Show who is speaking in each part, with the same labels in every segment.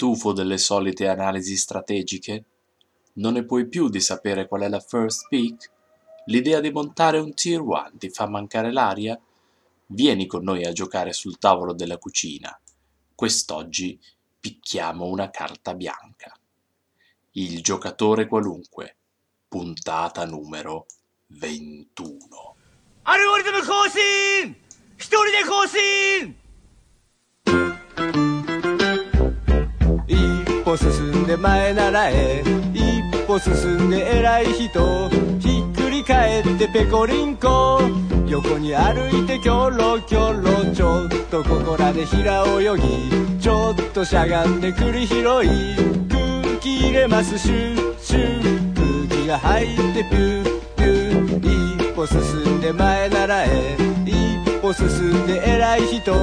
Speaker 1: Stufo delle solite analisi strategiche? Non ne puoi più di sapere qual è la first pick? L'idea di montare un tier 1 ti fa mancare l'aria? Vieni con noi a giocare sul tavolo della cucina. Quest'oggi picchiamo una carta bianca. Il giocatore qualunque. Puntata numero 21.
Speaker 2: アルゴリズム更新一人で更新
Speaker 3: 歩進んで前ならえ。一歩進んで偉い人。ひっくり返ってペコリンコ。横に歩いてキョロキョロ。ちょっとここらで平泳ぎ。ちょっとしゃがんで栗拾い。空気入れます。シュッシュッ。空気が入ってピュッピュッ一歩進んで前ならえ。一歩進んで偉い人。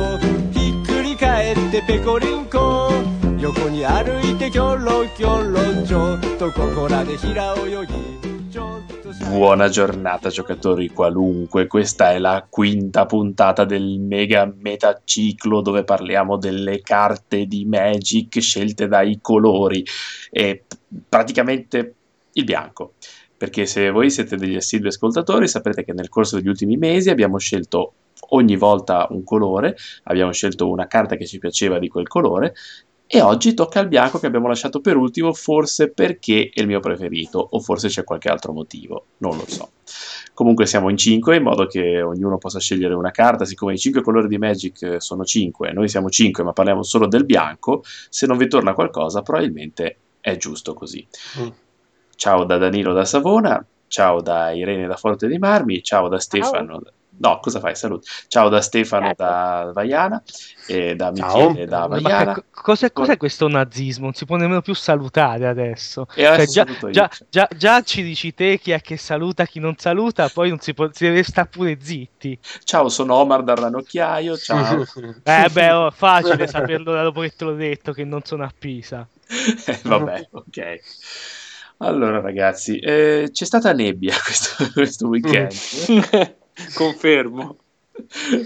Speaker 3: ひっくり返ってペコリンコ。横に歩いてキョロキョロちょっとここらで平泳ぎちょっとしゃがんで
Speaker 1: Buona giornata giocatori qualunque, questa è la quinta puntata del mega metaciclo dove parliamo delle carte di Magic scelte dai colori e praticamente il bianco. Perché se voi siete degli assidui ascoltatori saprete che nel corso degli ultimi mesi abbiamo scelto ogni volta un colore, abbiamo scelto una carta che ci piaceva di quel colore e oggi tocca al bianco che abbiamo lasciato per ultimo, forse perché è il mio preferito, o forse c'è qualche altro motivo, non lo so. Comunque siamo in 5 in modo che ognuno possa scegliere una carta, siccome i 5 colori di Magic eh, sono 5, noi siamo 5 ma parliamo solo del bianco, se non vi torna qualcosa probabilmente è giusto così.
Speaker 4: Mm.
Speaker 1: Ciao da Danilo da Savona, ciao da Irene da Forte dei Marmi, ciao da Stefano. No, cosa fai? Saluti. Ciao da Stefano
Speaker 5: Certo.
Speaker 1: da Vaiana e da
Speaker 4: Ciao.
Speaker 1: Michele da
Speaker 6: Ma
Speaker 1: Vaiana.
Speaker 6: che- cos'è, cos'è questo nazismo? Non si può nemmeno più salutare adesso.
Speaker 1: E adesso
Speaker 6: Cioè, già,
Speaker 1: saluto io.
Speaker 6: già- già- già ci dici te chi è che saluta, chi non saluta, poi non si, può, si deve stare pure zitti.
Speaker 1: Ciao, sono Omar dal Ranocchiaio. Ciao.
Speaker 6: Eh beh, oh, facile saperlo dopo che te l'ho detto che non sono a Pisa.
Speaker 1: Eh, Vabbè, ok. Allora, ragazzi, eh, c'è stata nebbia questo, questo weekend.
Speaker 4: Confermo.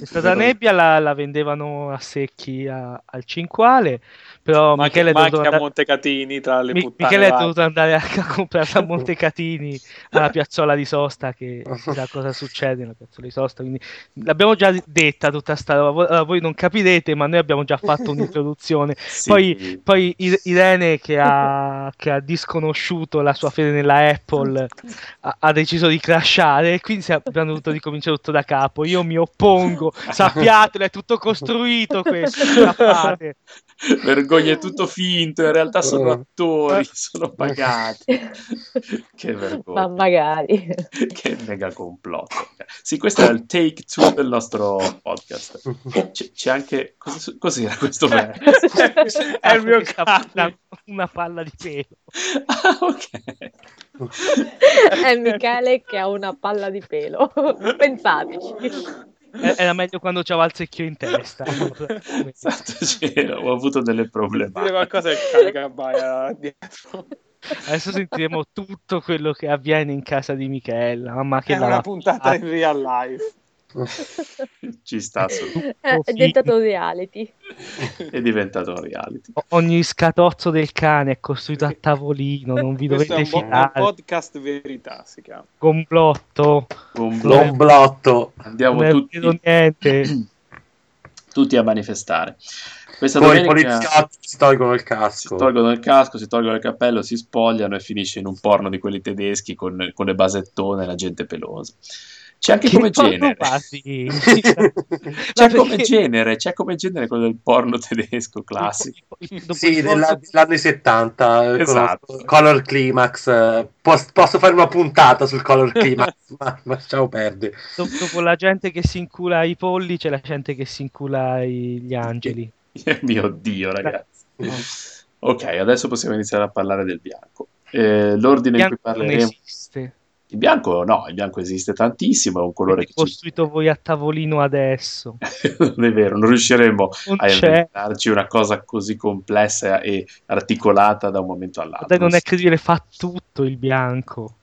Speaker 6: Stata nebbia, la, la vendevano a secchi a- al cinquale, però
Speaker 4: Ma
Speaker 6: Michele
Speaker 4: che
Speaker 6: è dovuto andare...
Speaker 4: Montecatini tra le
Speaker 6: Mi- Michele è dovuto andare a, a comprare a Montecatini alla piazzola di sosta che chissà cosa succede nella piazzola di sosta quindi l'abbiamo già detta tutta sta roba. Voi, non capirete ma noi abbiamo già fatto un'introduzione.
Speaker 1: Sì.
Speaker 6: poi, poi Ir- Irene che ha, che ha disconosciuto la sua fede nella Apple ha, ha deciso di crashare e quindi si- abbiamo dovuto ricominciare tutto da capo. Io mi oppongo. Sappiatelo è tutto costruito questo scappate
Speaker 1: Vergogna, è tutto finto, in realtà sono
Speaker 4: Oh.
Speaker 1: attori, sono pagati. Che
Speaker 5: Ma
Speaker 1: vergogna,
Speaker 5: magari.
Speaker 1: che mega complotto. Sì, questo era il take two del nostro podcast. C'è, c'è anche... cos- Cos'era questo verbo?
Speaker 4: È il mio
Speaker 6: una, una palla di pelo
Speaker 1: Ah, ok.
Speaker 5: È Michele che ha una palla di pelo. Pensateci.
Speaker 6: Era meglio quando c'aveva il secchio in testa.
Speaker 1: Esatto, c'era, ho avuto delle problematiche.
Speaker 4: qualcosa che abbaia dietro.
Speaker 6: Adesso sentiremo tutto quello che avviene in casa di Michela. Mamma che
Speaker 4: È una
Speaker 6: la
Speaker 4: puntata in real life.
Speaker 1: Ci sta assolutamente.
Speaker 5: È, è diventato reality.
Speaker 1: È diventato reality.
Speaker 6: Ogni scatozzo del cane è costruito a tavolino, non vi
Speaker 4: Questo è
Speaker 6: dovete
Speaker 4: un, bo- un
Speaker 6: fidare.
Speaker 4: podcast verità, si chiama.
Speaker 6: Complotto,
Speaker 1: Con
Speaker 4: Lomblotto.
Speaker 1: Andiamo
Speaker 6: non
Speaker 1: tutti,
Speaker 6: niente.
Speaker 1: tutti a manifestare. Questa
Speaker 7: Poi i poliziotti si tolgono il
Speaker 1: si
Speaker 7: casco.
Speaker 1: tolgono il casco, si tolgono il cappello, si spogliano e finisce in un porno di quelli tedeschi con, con le basettone e la gente pelosa. C'è anche
Speaker 6: Che
Speaker 1: come genere. C'è come genere, c'è come genere quello del porno tedesco classico.
Speaker 7: Sì,
Speaker 6: il
Speaker 7: della-
Speaker 6: porno-
Speaker 7: degli anni 70,
Speaker 1: Esatto.
Speaker 7: conosco Color Climax. eh, pos- posso fare una puntata sul Color Climax, ma, ma lasciamo perdere.
Speaker 6: do- dopo la gente che si incula i polli, c'è la gente che si incula i- gli angeli.
Speaker 1: Mio Dio, ragazzi. Ok, adesso possiamo iniziare a parlare del bianco. Eh, l'ordine in cui
Speaker 6: Bianco non
Speaker 1: parleremo.
Speaker 6: esiste.
Speaker 1: Il bianco no, il bianco esiste tantissimo, è un colore che
Speaker 6: Avete
Speaker 1: ci...
Speaker 6: costruito voi a tavolino adesso.
Speaker 1: non è vero, non riusciremo
Speaker 6: Non
Speaker 1: a inventarci una cosa così complessa e articolata da un momento all'altro.
Speaker 6: Dai, non è credibile, fa tutto il bianco.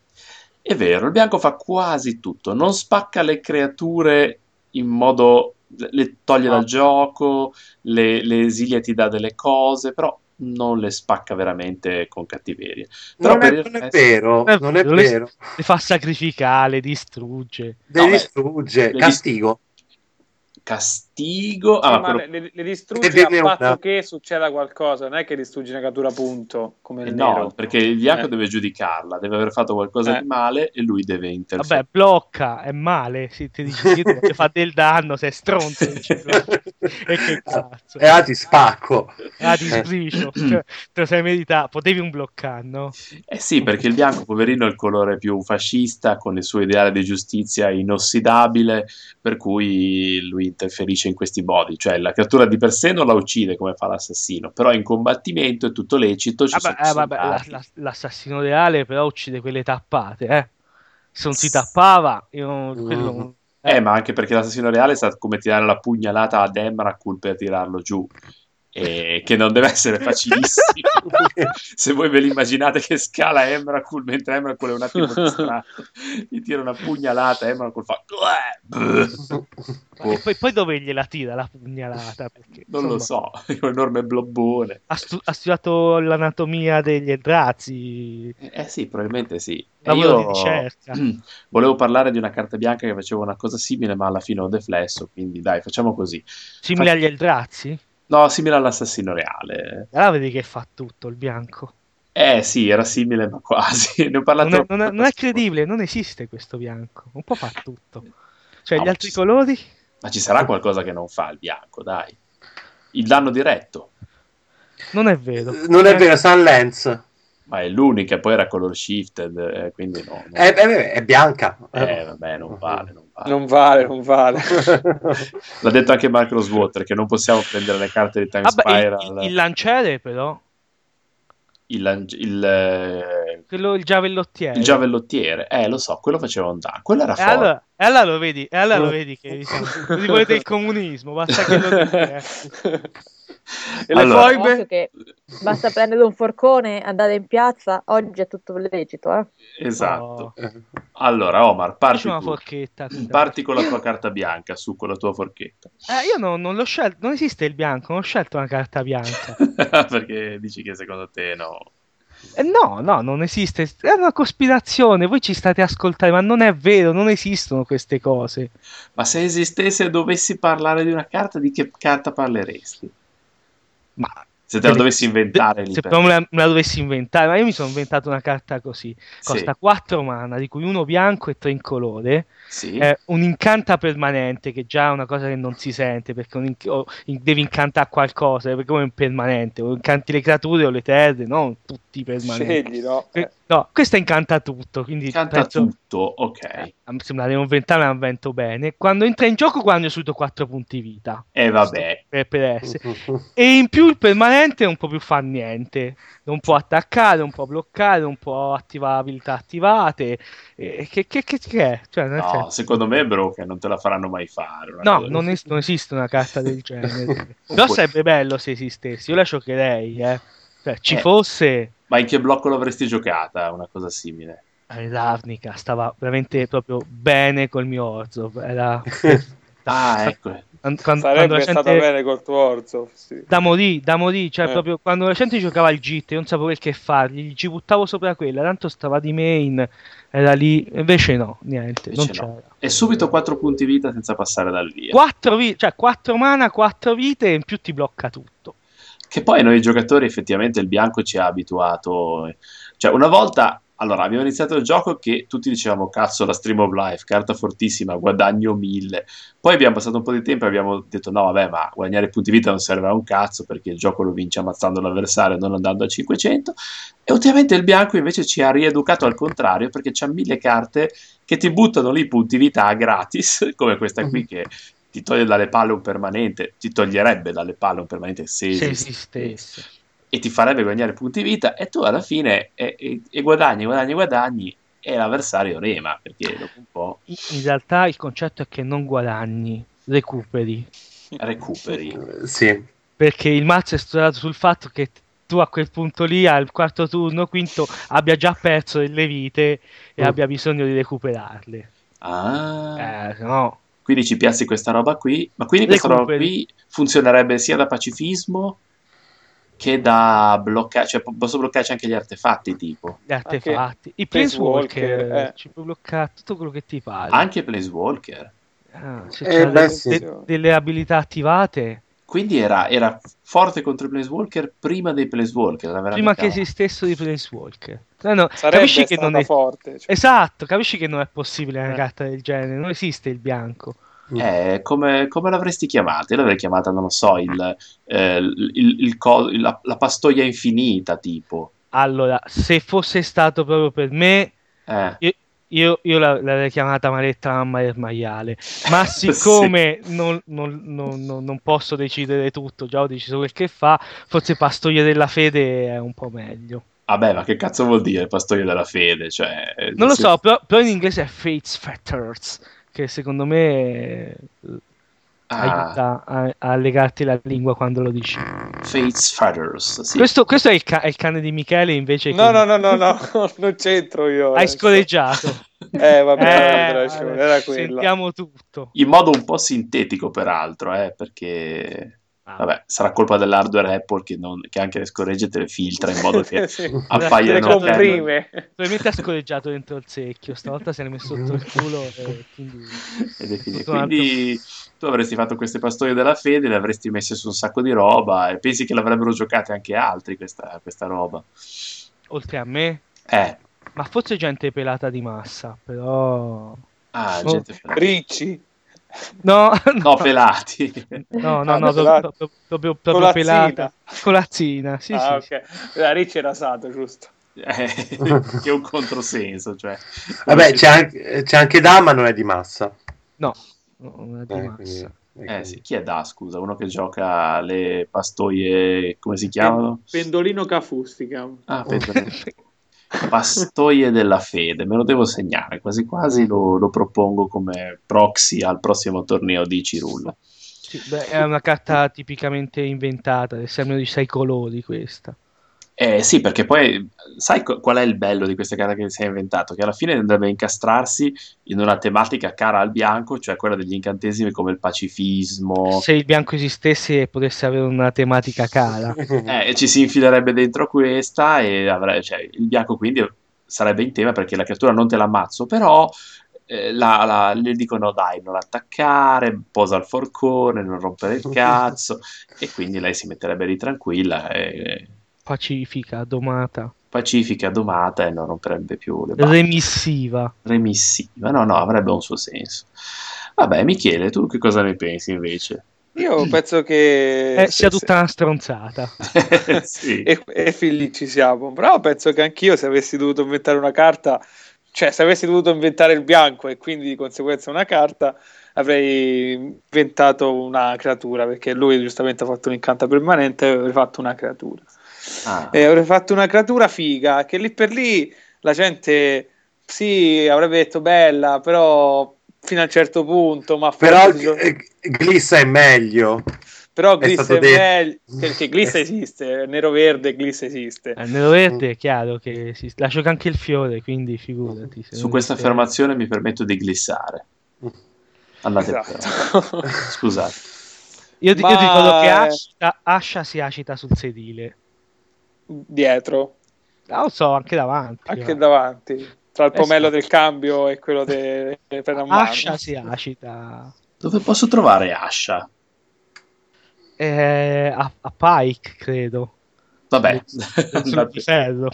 Speaker 1: È vero, il bianco fa quasi tutto, non spacca le creature in modo... le toglie
Speaker 6: No.
Speaker 1: dal gioco, le, le esilia ti dà delle cose, però non le spacca veramente con cattiveria. Però
Speaker 7: Non
Speaker 1: per
Speaker 7: è,
Speaker 1: il
Speaker 7: non è vero,
Speaker 6: Non è
Speaker 7: non è
Speaker 6: vero, le-
Speaker 7: vero.
Speaker 6: Le fa sacrificare, le distrugge.
Speaker 7: Le
Speaker 1: No, beh,
Speaker 7: distrugge,
Speaker 1: le
Speaker 7: castigo.
Speaker 1: Castigo. Ah,
Speaker 4: Sì,
Speaker 1: ma
Speaker 4: ma
Speaker 1: quello-
Speaker 4: le, le
Speaker 7: dirne
Speaker 4: a patto
Speaker 7: una.
Speaker 4: che succeda qualcosa, non è che distruggi una cattura punto come
Speaker 1: eh,
Speaker 4: il
Speaker 1: no,
Speaker 4: nero.
Speaker 1: perché il bianco
Speaker 4: Eh.
Speaker 1: deve giudicarla, deve aver fatto qualcosa
Speaker 4: Eh.
Speaker 1: di male e lui deve interferire.
Speaker 6: Vabbè, blocca, è male. Si ti dice ti fa del danno, sei stronzo. e che cazzo.
Speaker 7: E ah, ti spacco.
Speaker 6: Ah, ti sbricio. Cioè, te lo sei meritato. Potevi un bloccare, no?
Speaker 1: Eh sì, perché il bianco, poverino, è il colore più fascista, con il suo ideale di giustizia inossidabile, per cui lui interferisce in questi modi. Cioè, la creatura di per sé non la uccide come fa l'assassino, però in combattimento è tutto lecito. Ci
Speaker 6: Vabbè,
Speaker 1: sono
Speaker 6: eh, vabbè, la- la- l'assassino reale però uccide quelle tappate, eh. Se non si tappava, io non- quello non-
Speaker 1: Eh, ma anche perché l'assassino reale sa come tirare la pugnalata ad Emrakul per tirarlo giù. E che non deve essere facilissimo. Se voi ve l'immaginate che scala Emrakul mentre Emrakul è un attimo distratto, gli tira una pugnalata, Emrakul fa.
Speaker 6: E poi, poi dove gliela tira la pugnalata? Perché,
Speaker 1: Non lo
Speaker 6: insomma,
Speaker 1: so, è un enorme blobbone.
Speaker 6: Ha, stu- ha studiato l'anatomia degli Eldrazi,
Speaker 1: Eh sì, probabilmente sì.
Speaker 6: Lavoro di
Speaker 1: io
Speaker 6: ricerca.
Speaker 1: volevo parlare di una carta bianca che faceva una cosa simile, ma alla fine ho deflesso, quindi dai, facciamo così.
Speaker 6: Simile
Speaker 1: Fa-
Speaker 6: agli Eldrazi?
Speaker 1: No, simile all'assassino reale.
Speaker 6: Allora vedi che fa tutto il bianco.
Speaker 1: Eh sì, era simile, ma quasi. Ne ho parlato
Speaker 6: Non è, non è- non è credibile, non esiste questo bianco. Un po' fa tutto. Cioè,
Speaker 1: No,
Speaker 6: gli
Speaker 1: ma
Speaker 6: altri
Speaker 1: ci-
Speaker 6: colori?
Speaker 1: Ma ci sarà qualcosa che non fa il bianco, dai. Il danno diretto,
Speaker 6: Non è vero.
Speaker 7: Non è vero, Sun Lens.
Speaker 1: ma è l'unica, poi era color shifted, eh, quindi no. no.
Speaker 7: È, è- è bianca.
Speaker 1: Eh, vabbè, non vale, non vale.
Speaker 4: Non vale, non vale.
Speaker 1: L'ha detto anche Marco Swater che non possiamo prendere le carte di Time
Speaker 6: il,
Speaker 1: Spiral.
Speaker 6: il- il lanciere, però,
Speaker 1: il, lanci- il, eh,
Speaker 6: quello, il giavellottiere.
Speaker 1: il giavellottiere, eh, lo so, quello faceva un danno. Quello era
Speaker 6: E
Speaker 1: forte.
Speaker 6: allora, e allora lo vedi, e allora lo vedi che diciamo, volete il comunismo, basta che lo dite.
Speaker 4: e le
Speaker 1: Allora-
Speaker 4: foibe?
Speaker 5: che basta prendere un forcone, andare in piazza, oggi è tutto lecito, eh.
Speaker 1: Esatto.
Speaker 6: Oh,
Speaker 1: Allora, Omar, parti,
Speaker 6: una forchetta.
Speaker 1: parti con la tua carta bianca su con la tua forchetta.
Speaker 6: Eh, io non, non l'ho scelto, non esiste il bianco, non ho scelto una carta bianca.
Speaker 1: Perché dici che secondo te no.
Speaker 6: Eh, no, no, non esiste, è una cospirazione, voi ci state a ascoltare, ma non è vero, non esistono queste cose.
Speaker 1: Ma se esistesse e dovessi parlare di una carta, di che carta parleresti?
Speaker 6: Ma
Speaker 1: Se te la dovessi inventare
Speaker 6: se
Speaker 1: per-
Speaker 6: però me la, me la dovessi inventare, ma io mi sono inventato una carta così, costa
Speaker 1: Sì,
Speaker 6: 4 mana, di cui uno bianco e 3 incolore,
Speaker 1: sì.
Speaker 6: è un incanta permanente, che già è una cosa che non si sente, perché un inc- in- devi incantare qualcosa, perché come è permanente, o incanti le creature o le terre, non tutti permanenti.
Speaker 4: Scegli, no?
Speaker 6: Que- No, questa incanta tutto, quindi
Speaker 1: Canta
Speaker 6: penso-
Speaker 1: tutto, ok.
Speaker 6: eh, sembra devo inventare, ma invento bene. Quando entra in gioco guadagno subito 4 punti vita.
Speaker 1: E vabbè.
Speaker 6: Per, per. E in più il permanente non può più fare niente. Non può attaccare, non può bloccare, non può attivare abilità attivate. E che, che, che, che è? Cioè,
Speaker 1: No,
Speaker 6: senso-
Speaker 1: secondo me, bro, che non te la faranno mai fare.
Speaker 6: no, non, es- non esiste una carta del genere.
Speaker 1: Non
Speaker 6: Però sarebbe bello se esistesse. Io la giocherei, eh. Cioè, ci
Speaker 1: Eh.
Speaker 6: fosse.
Speaker 1: Ma in che blocco l'avresti giocata? Una cosa simile.
Speaker 6: Eh, L'Arnica stava veramente proprio bene col mio Orzhov. Era.
Speaker 1: Ah, ecco.
Speaker 6: Quando, quando
Speaker 4: Sarebbe stata
Speaker 6: gente-
Speaker 4: bene col tuo orzo. Sì.
Speaker 6: Da morì, da morì, cioè
Speaker 4: Eh.
Speaker 6: proprio quando la gente giocava al GIT io non sapevo che fargli, ci buttavo sopra quella, tanto stava di main, era lì, invece no, niente, non
Speaker 1: Invece no.
Speaker 6: c'era.
Speaker 1: E subito 4 punti vita senza passare dal via.
Speaker 6: 4 vi- cioè 4 mana, 4 vite e in più ti blocca tutto.
Speaker 1: Che poi noi giocatori effettivamente il bianco ci ha abituato. Cioè, una volta, allora, abbiamo iniziato il gioco che tutti dicevamo, cazzo, la Stream of Life, carta fortissima, guadagno 1000. Poi abbiamo passato un po' di tempo e abbiamo detto, no, vabbè, ma guadagnare punti vita non serve a un cazzo perché il gioco lo vince ammazzando l'avversario, non andando a 500. E ultimamente il bianco invece ci ha rieducato al contrario perché c'ha mille carte che ti buttano lì punti vita gratis, come questa qui che ti toglie dalle palle un permanente, ti toglierebbe dalle palle un permanente se,
Speaker 6: Se
Speaker 1: esiste,
Speaker 6: esistesse.
Speaker 1: e ti farebbe guadagnare punti vita e tu alla fine e, e- e guadagni, guadagni, guadagni e l'avversario rema perché dopo un po'
Speaker 6: In realtà il concetto è che non guadagni, recuperi,
Speaker 1: recuperi.
Speaker 7: sì.
Speaker 6: perché il mazzo è strutturato sul fatto che tu a quel punto lì al quarto turno, quinto, abbia già perso delle vite e
Speaker 7: Mm.
Speaker 6: abbia bisogno di recuperarle.
Speaker 1: Ah,
Speaker 6: Eh, no,
Speaker 1: quindi ci piazzi questa roba qui, ma quindi questa roba qui funzionerebbe sia da pacifismo che da bloccare, cioè po- posso bloccarci anche gli artefatti tipo,
Speaker 6: Gli artefatti. I
Speaker 4: Planeswalker,
Speaker 6: Planeswalker,
Speaker 4: eh.
Speaker 6: ci puoi bloccare tutto quello che ti pare.
Speaker 1: anche Planeswalker.
Speaker 6: Ah, se
Speaker 7: Eh, beh,
Speaker 6: delle,
Speaker 7: sì.
Speaker 6: de- delle abilità attivate,
Speaker 1: Quindi era, era forte contro i Planeswalker prima dei Planeswalker.
Speaker 6: prima
Speaker 1: veramente-
Speaker 6: che esistessero i Planeswalker. No, no, capisci che non è...
Speaker 4: forte. cioè.
Speaker 6: Esatto, capisci che non è possibile una
Speaker 4: Eh.
Speaker 6: carta del genere, non esiste il bianco.
Speaker 1: Eh, come, come l'avresti chiamata? Io l'avrei chiamata, non lo so, il, eh, il- il- il co- la, la pastoia infinita, tipo.
Speaker 6: Allora, se fosse stato proprio per me,
Speaker 1: Eh,
Speaker 6: io, io, io la- l'avrei chiamata Maretta Mamma del Maiale. Ma siccome non, non- non- non- non posso decidere tutto, già ho deciso quel che fa, forse Pastoia della Fede è un po' meglio.
Speaker 1: vabbè, ma che cazzo vuol dire pastoia della fede? Cioè,
Speaker 6: Non lo
Speaker 1: se-
Speaker 6: so, però, però in inglese è Fates Fetters, che secondo me eh,
Speaker 1: Ah,
Speaker 6: aiuta a, a legarti la lingua quando lo dici.
Speaker 1: Fates Feathers, sì.
Speaker 6: Questo, questo è, il ca- è il cane di Michele invece
Speaker 4: No,
Speaker 6: che
Speaker 4: no, no, no, no, non c'entro io.
Speaker 6: hai
Speaker 4: adesso.
Speaker 6: scorreggiato.
Speaker 4: Eh, vabbè,
Speaker 6: Eh,
Speaker 4: vabbè, era quello.
Speaker 6: sentiamo tutto.
Speaker 1: In modo un po' sintetico, peraltro, eh, perché... Vabbè, sarà colpa dell'hardware Apple che, non- che anche le scorregge te le filtra in modo che
Speaker 4: Sì.
Speaker 1: appaiano
Speaker 4: Le comprime.
Speaker 6: Probabilmente ha scorreggiato dentro il secchio, stavolta se l'è messo sotto il culo e quindi...
Speaker 1: Ed è finito.
Speaker 6: Tutto un altro-
Speaker 1: Quindi tu avresti fatto queste pastoie della fede, le avresti messe su un sacco di roba e pensi che l'avrebbero giocate anche altri questa, questa roba.
Speaker 6: Oltre a me,
Speaker 1: Eh,
Speaker 6: ma forse gente pelata di massa, però...
Speaker 1: ah,
Speaker 6: Oh.
Speaker 1: gente pelata.
Speaker 4: Ricci.
Speaker 6: No,
Speaker 1: No, pelati.
Speaker 6: no, no, no,
Speaker 4: pelata.
Speaker 6: proprio, proprio, proprio
Speaker 4: Colazzina.
Speaker 6: pelata. Colazzina, sì,
Speaker 4: ah,
Speaker 6: sì.
Speaker 4: ok. La Ricci era sato, giusto.
Speaker 1: Eh, che è un controsenso, cioè.
Speaker 7: Vabbè, c'è anche, c'è anche Da, ma non è di massa.
Speaker 6: No, no, non è di
Speaker 7: Eh,
Speaker 6: massa.
Speaker 7: quindi-
Speaker 1: Eh sì, chi è da, scusa? Uno che gioca le pastoie, come si chiamano?
Speaker 4: Pendolino Cafù si chiama.
Speaker 1: Ah, pensa- Pastoie della fede, me lo devo segnare, quasi quasi lo, lo propongo come proxy al prossimo torneo di Cirulla.
Speaker 6: Sì, beh, è una carta tipicamente inventata, del segno di sei colori questa.
Speaker 1: Eh sì, perché poi sai qual è il bello di queste carte che si è inventato? Che alla fine andrebbe a incastrarsi in una tematica cara al bianco, cioè quella degli incantesimi come il pacifismo,
Speaker 6: Se il bianco esistesse e potesse avere una tematica cara.
Speaker 1: eh, ci si infilerebbe dentro questa e avre- cioè, il bianco quindi sarebbe in tema perché la creatura non te l'ammazzo, però eh, la- la- le dicono dai, non attaccare, posa il forcone, non rompere il cazzo, e quindi lei si metterebbe lì tranquilla e
Speaker 6: Pacifica, domata,
Speaker 1: pacifica, domata e non romperebbe più le balle.
Speaker 6: remissiva.
Speaker 1: remissiva. No, no, avrebbe un suo senso. Vabbè, Michele, tu che cosa ne pensi invece?
Speaker 4: Io penso che
Speaker 6: Eh, sia tutta una stronzata.
Speaker 1: sì.
Speaker 4: e, e fin lì ci siamo. Però penso che anch'io se avessi dovuto inventare una carta, cioè se avessi dovuto inventare il bianco e quindi di conseguenza una carta, avrei inventato una creatura, perché lui giustamente ha fatto un incanto permanente e avrei fatto una creatura.
Speaker 1: Ah,
Speaker 4: E avrei fatto una creatura figa, che lì per lì la gente sì, avrebbe detto bella, però fino a un certo punto, ma
Speaker 7: Però
Speaker 4: forse si so-
Speaker 7: eh, Glissa è meglio.
Speaker 4: però
Speaker 7: è
Speaker 4: Gliss
Speaker 7: stato
Speaker 4: è
Speaker 7: detto.
Speaker 4: meglio, perché Gliss esiste, nero-verde Gliss esiste.
Speaker 6: Eh, nero verde è chiaro che si... lascio che anche il fiore, quindi figurati. se
Speaker 1: su questa
Speaker 6: esiste-
Speaker 1: affermazione mi permetto di glissare. Andate però.
Speaker 4: Esatto.
Speaker 1: Scusate.
Speaker 6: Io,
Speaker 4: Ma,
Speaker 6: io dico che
Speaker 4: eh,
Speaker 6: Ascia, Ascia si agita sul sedile.
Speaker 4: Dietro,
Speaker 6: Ah, lo so, anche davanti.
Speaker 4: anche
Speaker 6: va.
Speaker 4: davanti, tra il pomello
Speaker 6: Esatto.
Speaker 4: del cambio e quello del del freno a mano.
Speaker 6: Ascia si agita
Speaker 1: Dove posso trovare Asha?
Speaker 6: eh, a, a Pike, credo.
Speaker 1: Vabbè,
Speaker 6: Sul ferro.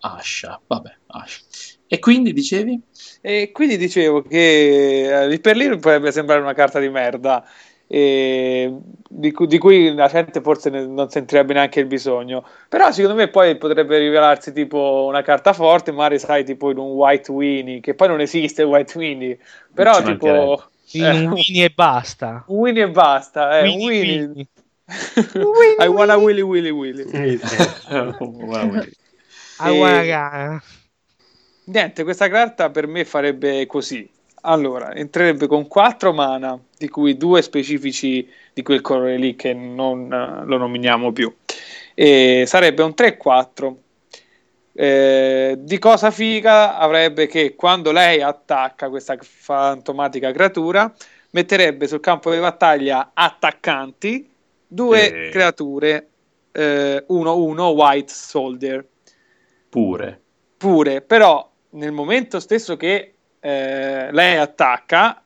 Speaker 1: Asha, vabbè, Asha. E quindi dicevi?
Speaker 4: E quindi dicevo che eh, lì per lì potrebbe sembrare una carta di merda, di, cui, di cui la gente forse ne- non sentirebbe neanche il bisogno. Però secondo me poi potrebbe rivelarsi tipo una carta forte, magari sai, tipo in un White Winnie, che poi non esiste White Winnie, però tipo.
Speaker 6: In
Speaker 4: eh,
Speaker 6: un Winnie e basta.
Speaker 4: un Winnie e basta, eh, un
Speaker 6: Winnie,
Speaker 4: Winnie.
Speaker 6: Winnie.
Speaker 4: I wanna Willy Willy Willy. E- Niente, questa carta per me farebbe così. Allora, entrerebbe con 4 mana, di cui due specifici di quel colore lì che non eh, lo nominiamo più. E sarebbe un 3-4. Eh, di cosa figa avrebbe che quando lei attacca questa fantomatica creatura, metterebbe sul campo di battaglia attaccanti due
Speaker 1: Eh.
Speaker 4: creature eh, 1-1 White Soldier.
Speaker 1: Pure.
Speaker 4: Pure, però nel momento stesso che eh, lei attacca,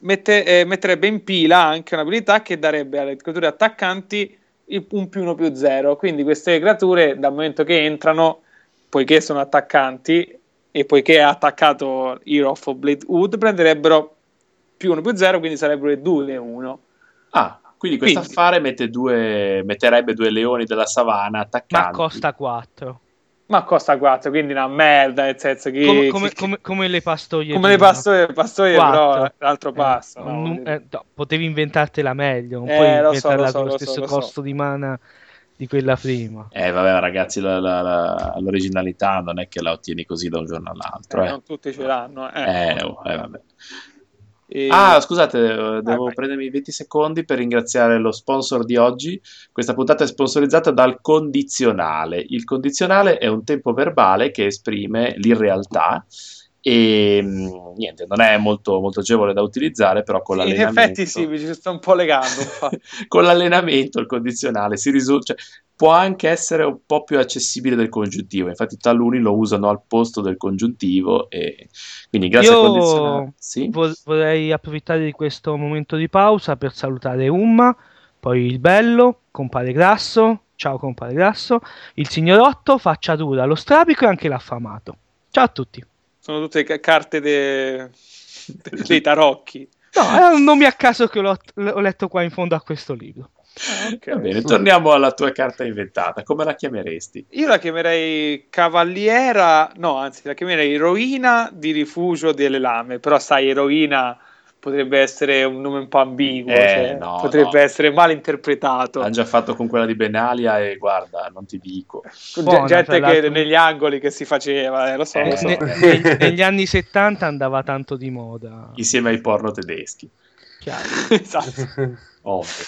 Speaker 4: mette- eh, metterebbe in pila anche un'abilità che darebbe alle creature attaccanti il- un più uno più zero. Quindi queste creature, dal momento che entrano, poiché sono attaccanti e poiché ha attaccato Hero of Blade Wood, prenderebbero più uno più zero, quindi sarebbero le 2 1.
Speaker 1: Ah, quindi questo affare mette due, metterebbe due leoni della savana
Speaker 6: Ma
Speaker 1: attaccanti.
Speaker 6: costa 4.
Speaker 4: Ma costa 4, quindi una merda, nel senso che...
Speaker 6: Come, come-
Speaker 4: che-
Speaker 6: come- come le pastoie.
Speaker 4: come le pastoie, pastoie però l'altro passo.
Speaker 6: Eh,
Speaker 4: no?
Speaker 6: eh, no, potevi inventartela meglio, non
Speaker 4: Eh,
Speaker 6: puoi
Speaker 4: lo so,
Speaker 6: inventarla
Speaker 4: lo so,
Speaker 6: con lo
Speaker 4: lo so,
Speaker 6: stesso
Speaker 4: lo so.
Speaker 6: costo di mana di quella prima.
Speaker 1: Eh, vabbè, ragazzi, la- la- la- l'originalità non è che la ottieni così da un giorno all'altro.
Speaker 4: Eh,
Speaker 1: Eh.
Speaker 4: non tutti ce l'hanno. Eh.
Speaker 1: Eh, oh, eh, vabbè.
Speaker 4: E-
Speaker 1: Ah, scusate, eh, devo
Speaker 4: vai.
Speaker 1: prendermi 20 secondi per ringraziare lo sponsor di oggi. Questa puntata è sponsorizzata dal condizionale. Il condizionale è un tempo verbale che esprime l'irrealtà e mh, niente, non è molto, molto agevole da utilizzare, però con
Speaker 4: in
Speaker 1: l'allenamento
Speaker 4: effetti sì, mi ci sto un po' legando.
Speaker 1: con l'allenamento il condizionale si risulta, cioè, può anche essere un po' più accessibile del congiuntivo. Infatti, taluni lo usano al posto del congiuntivo. E quindi, grazie
Speaker 6: Io
Speaker 1: al condizionale, sì?
Speaker 6: Vorrei approfittare di questo momento di pausa per salutare Umma, poi il bello, compare Grasso, ciao compare Grasso, il signorotto, Facciatura, lo strabico e anche l'affamato. Ciao a tutti.
Speaker 4: Sono tutte ca- carte de- de- dei tarocchi.
Speaker 6: No, è un nome a caso che l'ho, l'ho letto qua in fondo a questo libro.
Speaker 4: Ah, ok.
Speaker 1: Va bene, torniamo alla tua carta inventata. Come la chiameresti?
Speaker 4: Io la chiamerei cavaliera, no, anzi, la chiamerei eroina di rifugio delle lame. Però, sai, eroina potrebbe essere un nome un po' ambiguo,
Speaker 1: Eh,
Speaker 4: cioè,
Speaker 1: no,
Speaker 4: potrebbe
Speaker 1: no.
Speaker 4: essere mal interpretato.
Speaker 1: Hanno già fatto con quella di Benalia e guarda, non ti dico.
Speaker 4: Con
Speaker 6: Buona,
Speaker 4: ge- gente
Speaker 6: tra
Speaker 4: che
Speaker 6: l'altro.
Speaker 4: negli angoli che si faceva, eh, lo so,
Speaker 1: Eh,
Speaker 4: lo so.
Speaker 6: Ne- ne- negli anni 70 andava tanto di moda.
Speaker 1: Insieme ai porno tedeschi.
Speaker 6: Chiaro.
Speaker 4: Esatto.
Speaker 1: Ovvio.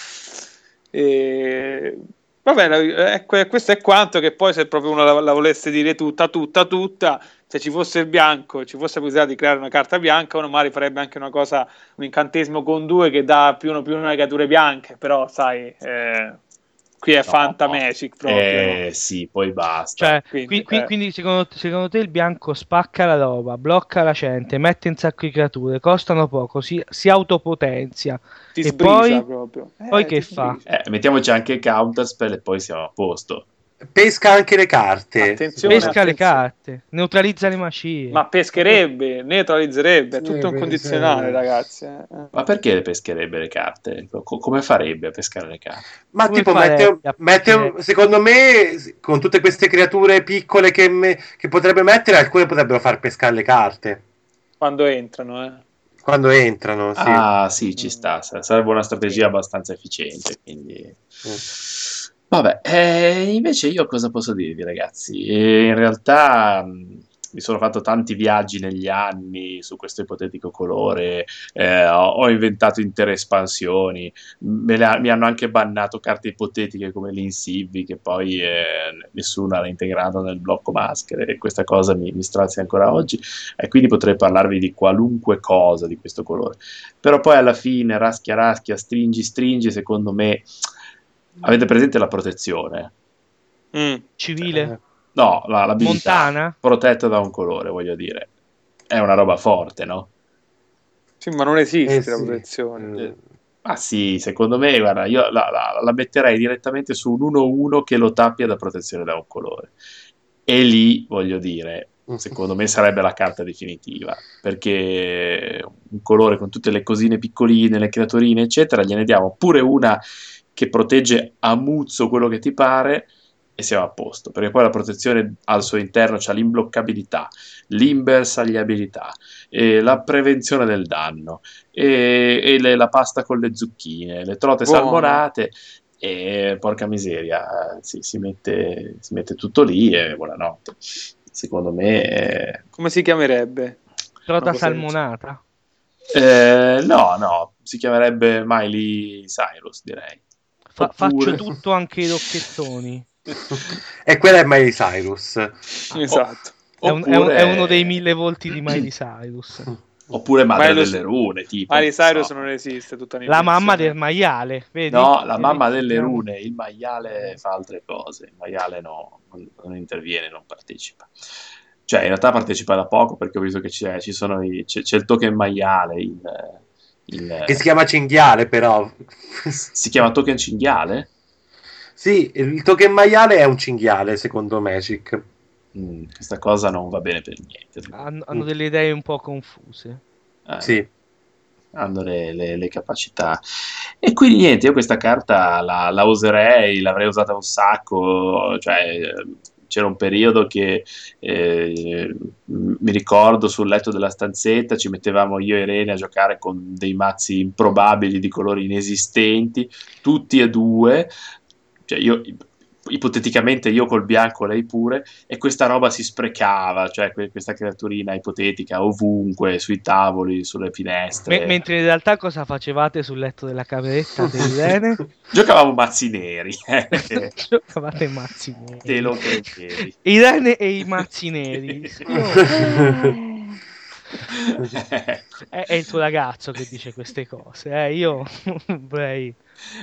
Speaker 4: E... Va bene, ecco, questo è quanto che poi se proprio uno la, la volesse dire tutta, tutta, tutta, se ci fosse il bianco, ci fosse la possibilità di creare una carta bianca, uno magari farebbe anche una cosa, un incantesimo con due che dà più uno più una creature bianche, però sai, eh, qui è
Speaker 1: No,
Speaker 4: Fanta
Speaker 1: no.
Speaker 4: Magic proprio.
Speaker 1: Eh sì, poi basta.
Speaker 6: Cioè,
Speaker 4: Quindi,
Speaker 6: qui-
Speaker 4: eh.
Speaker 6: quindi secondo, secondo te il bianco spacca la roba, blocca la gente, mette un sacco di creature, costano poco, si, si autopotenzia.
Speaker 4: ti
Speaker 6: e poi-
Speaker 4: proprio. Eh,
Speaker 6: poi che
Speaker 4: ti
Speaker 6: fa?
Speaker 1: Eh, mettiamoci anche il counterspell e poi siamo a posto.
Speaker 7: Pesca anche le carte.
Speaker 4: Attenzione,
Speaker 6: Pesca le
Speaker 4: attenzione.
Speaker 6: carte, neutralizza le macie.
Speaker 4: Ma pescherebbe, neutralizzerebbe, è tutto un condizionale, ragazzi. eh.
Speaker 1: Ma perché le pescherebbe le carte? Co- come farebbe a pescare le carte?
Speaker 7: Ma
Speaker 6: Come
Speaker 7: tipo, mette, mette secondo me, con tutte queste creature piccole che, me- che potrebbe mettere, alcune potrebbero far pescare le carte
Speaker 4: Quando entrano, eh.
Speaker 7: quando entrano. Sì.
Speaker 1: Ah, sì, ci sta. sa- Sarebbe una strategia abbastanza efficiente. Quindi... Vabbè, eh, invece io cosa posso dirvi, ragazzi? Eh, in realtà mh, mi sono fatto tanti viaggi negli anni su questo ipotetico colore, eh, ho, ho inventato intere espansioni, ha- mi hanno anche bannato carte ipotetiche come l'Insibvi, che poi eh, nessuno ha integrato nel blocco maschere, e questa cosa mi, mi strazia ancora oggi, e quindi potrei parlarvi di qualunque cosa di questo colore. Però poi alla fine, raschia raschia, stringi stringi, secondo me... Avete presente la protezione?
Speaker 4: Mm.
Speaker 6: Civile?
Speaker 1: No, la, l'abilità
Speaker 6: Montana?
Speaker 1: protetta da un colore, voglio dire. È una roba forte, no?
Speaker 4: Sì, ma non esiste
Speaker 7: Eh,
Speaker 4: la protezione.
Speaker 7: Mm.
Speaker 1: Ah sì, secondo me, guarda, io la, la- la metterei direttamente su un 1-1 che lo tappia da protezione da un colore. E lì, voglio dire, secondo me sarebbe la carta definitiva, perché un colore con tutte le cosine piccoline, le creaturine, eccetera, gliene diamo pure una che protegge a muzzo quello che ti pare e siamo a posto, perché poi la protezione al suo interno c'ha l'imbloccabilità, l'imbersagliabilità, e la prevenzione del danno, e, e le- la pasta con le zucchine, le trote
Speaker 4: Buono.
Speaker 1: salmonate, e porca miseria, si, si mette, si mette tutto lì e buonanotte. Secondo me... eh,
Speaker 4: Come si chiamerebbe?
Speaker 6: Trota salmonata?
Speaker 1: eh, no, no, si chiamerebbe Miley Cyrus, direi.
Speaker 6: Fa-
Speaker 1: Oppure-
Speaker 6: Faccio tutto anche i rocchettoni.
Speaker 7: E quella è Miley Cyrus.
Speaker 4: Esatto.
Speaker 6: È, un- è un-
Speaker 1: Oppure-
Speaker 6: è uno dei mille volti di Miley Cyrus.
Speaker 1: Oppure madre
Speaker 4: Miley-
Speaker 1: delle rune, tipo.
Speaker 4: Miley Cyrus
Speaker 1: no.
Speaker 4: non esiste, tutta
Speaker 6: La mamma del maiale, vedi?
Speaker 1: No, la
Speaker 6: Vedi?
Speaker 1: mamma delle rune, il maiale fa altre cose, il maiale no, non, interviene, non partecipa. Cioè, in realtà partecipa da poco perché ho visto che c'è, ci sono i- c'è, c'è il token maiale, il, il-
Speaker 7: Che si chiama cinghiale, però.
Speaker 1: si chiama token cinghiale?
Speaker 7: sì, il token maiale è un cinghiale, secondo Magic.
Speaker 1: Mm, questa cosa non va bene per niente.
Speaker 6: Hanno, hanno delle idee un po' confuse.
Speaker 1: Eh,
Speaker 7: Sì.
Speaker 1: hanno le, le- le capacità. E quindi niente, io questa carta la, la userei, l'avrei usata un sacco, cioè c'era un periodo che eh, mi ricordo sul letto della stanzetta ci mettevamo io e Irene a giocare con dei mazzi improbabili di colori inesistenti, tutti e due, cioè io ipoteticamente io col bianco, lei pure, e questa roba si sprecava, cioè que- questa creaturina ipotetica ovunque, sui tavoli, sulle finestre.
Speaker 6: Me- mentre in realtà cosa facevate sul letto della cameretta di Irene?
Speaker 1: Giocavamo mazzi neri, eh,
Speaker 6: Giocavate mazzi neri.
Speaker 1: te lo credevi.
Speaker 6: Irene e i mazzi neri. Io- è, è il tuo ragazzo che dice queste cose. eh, Io vorrei.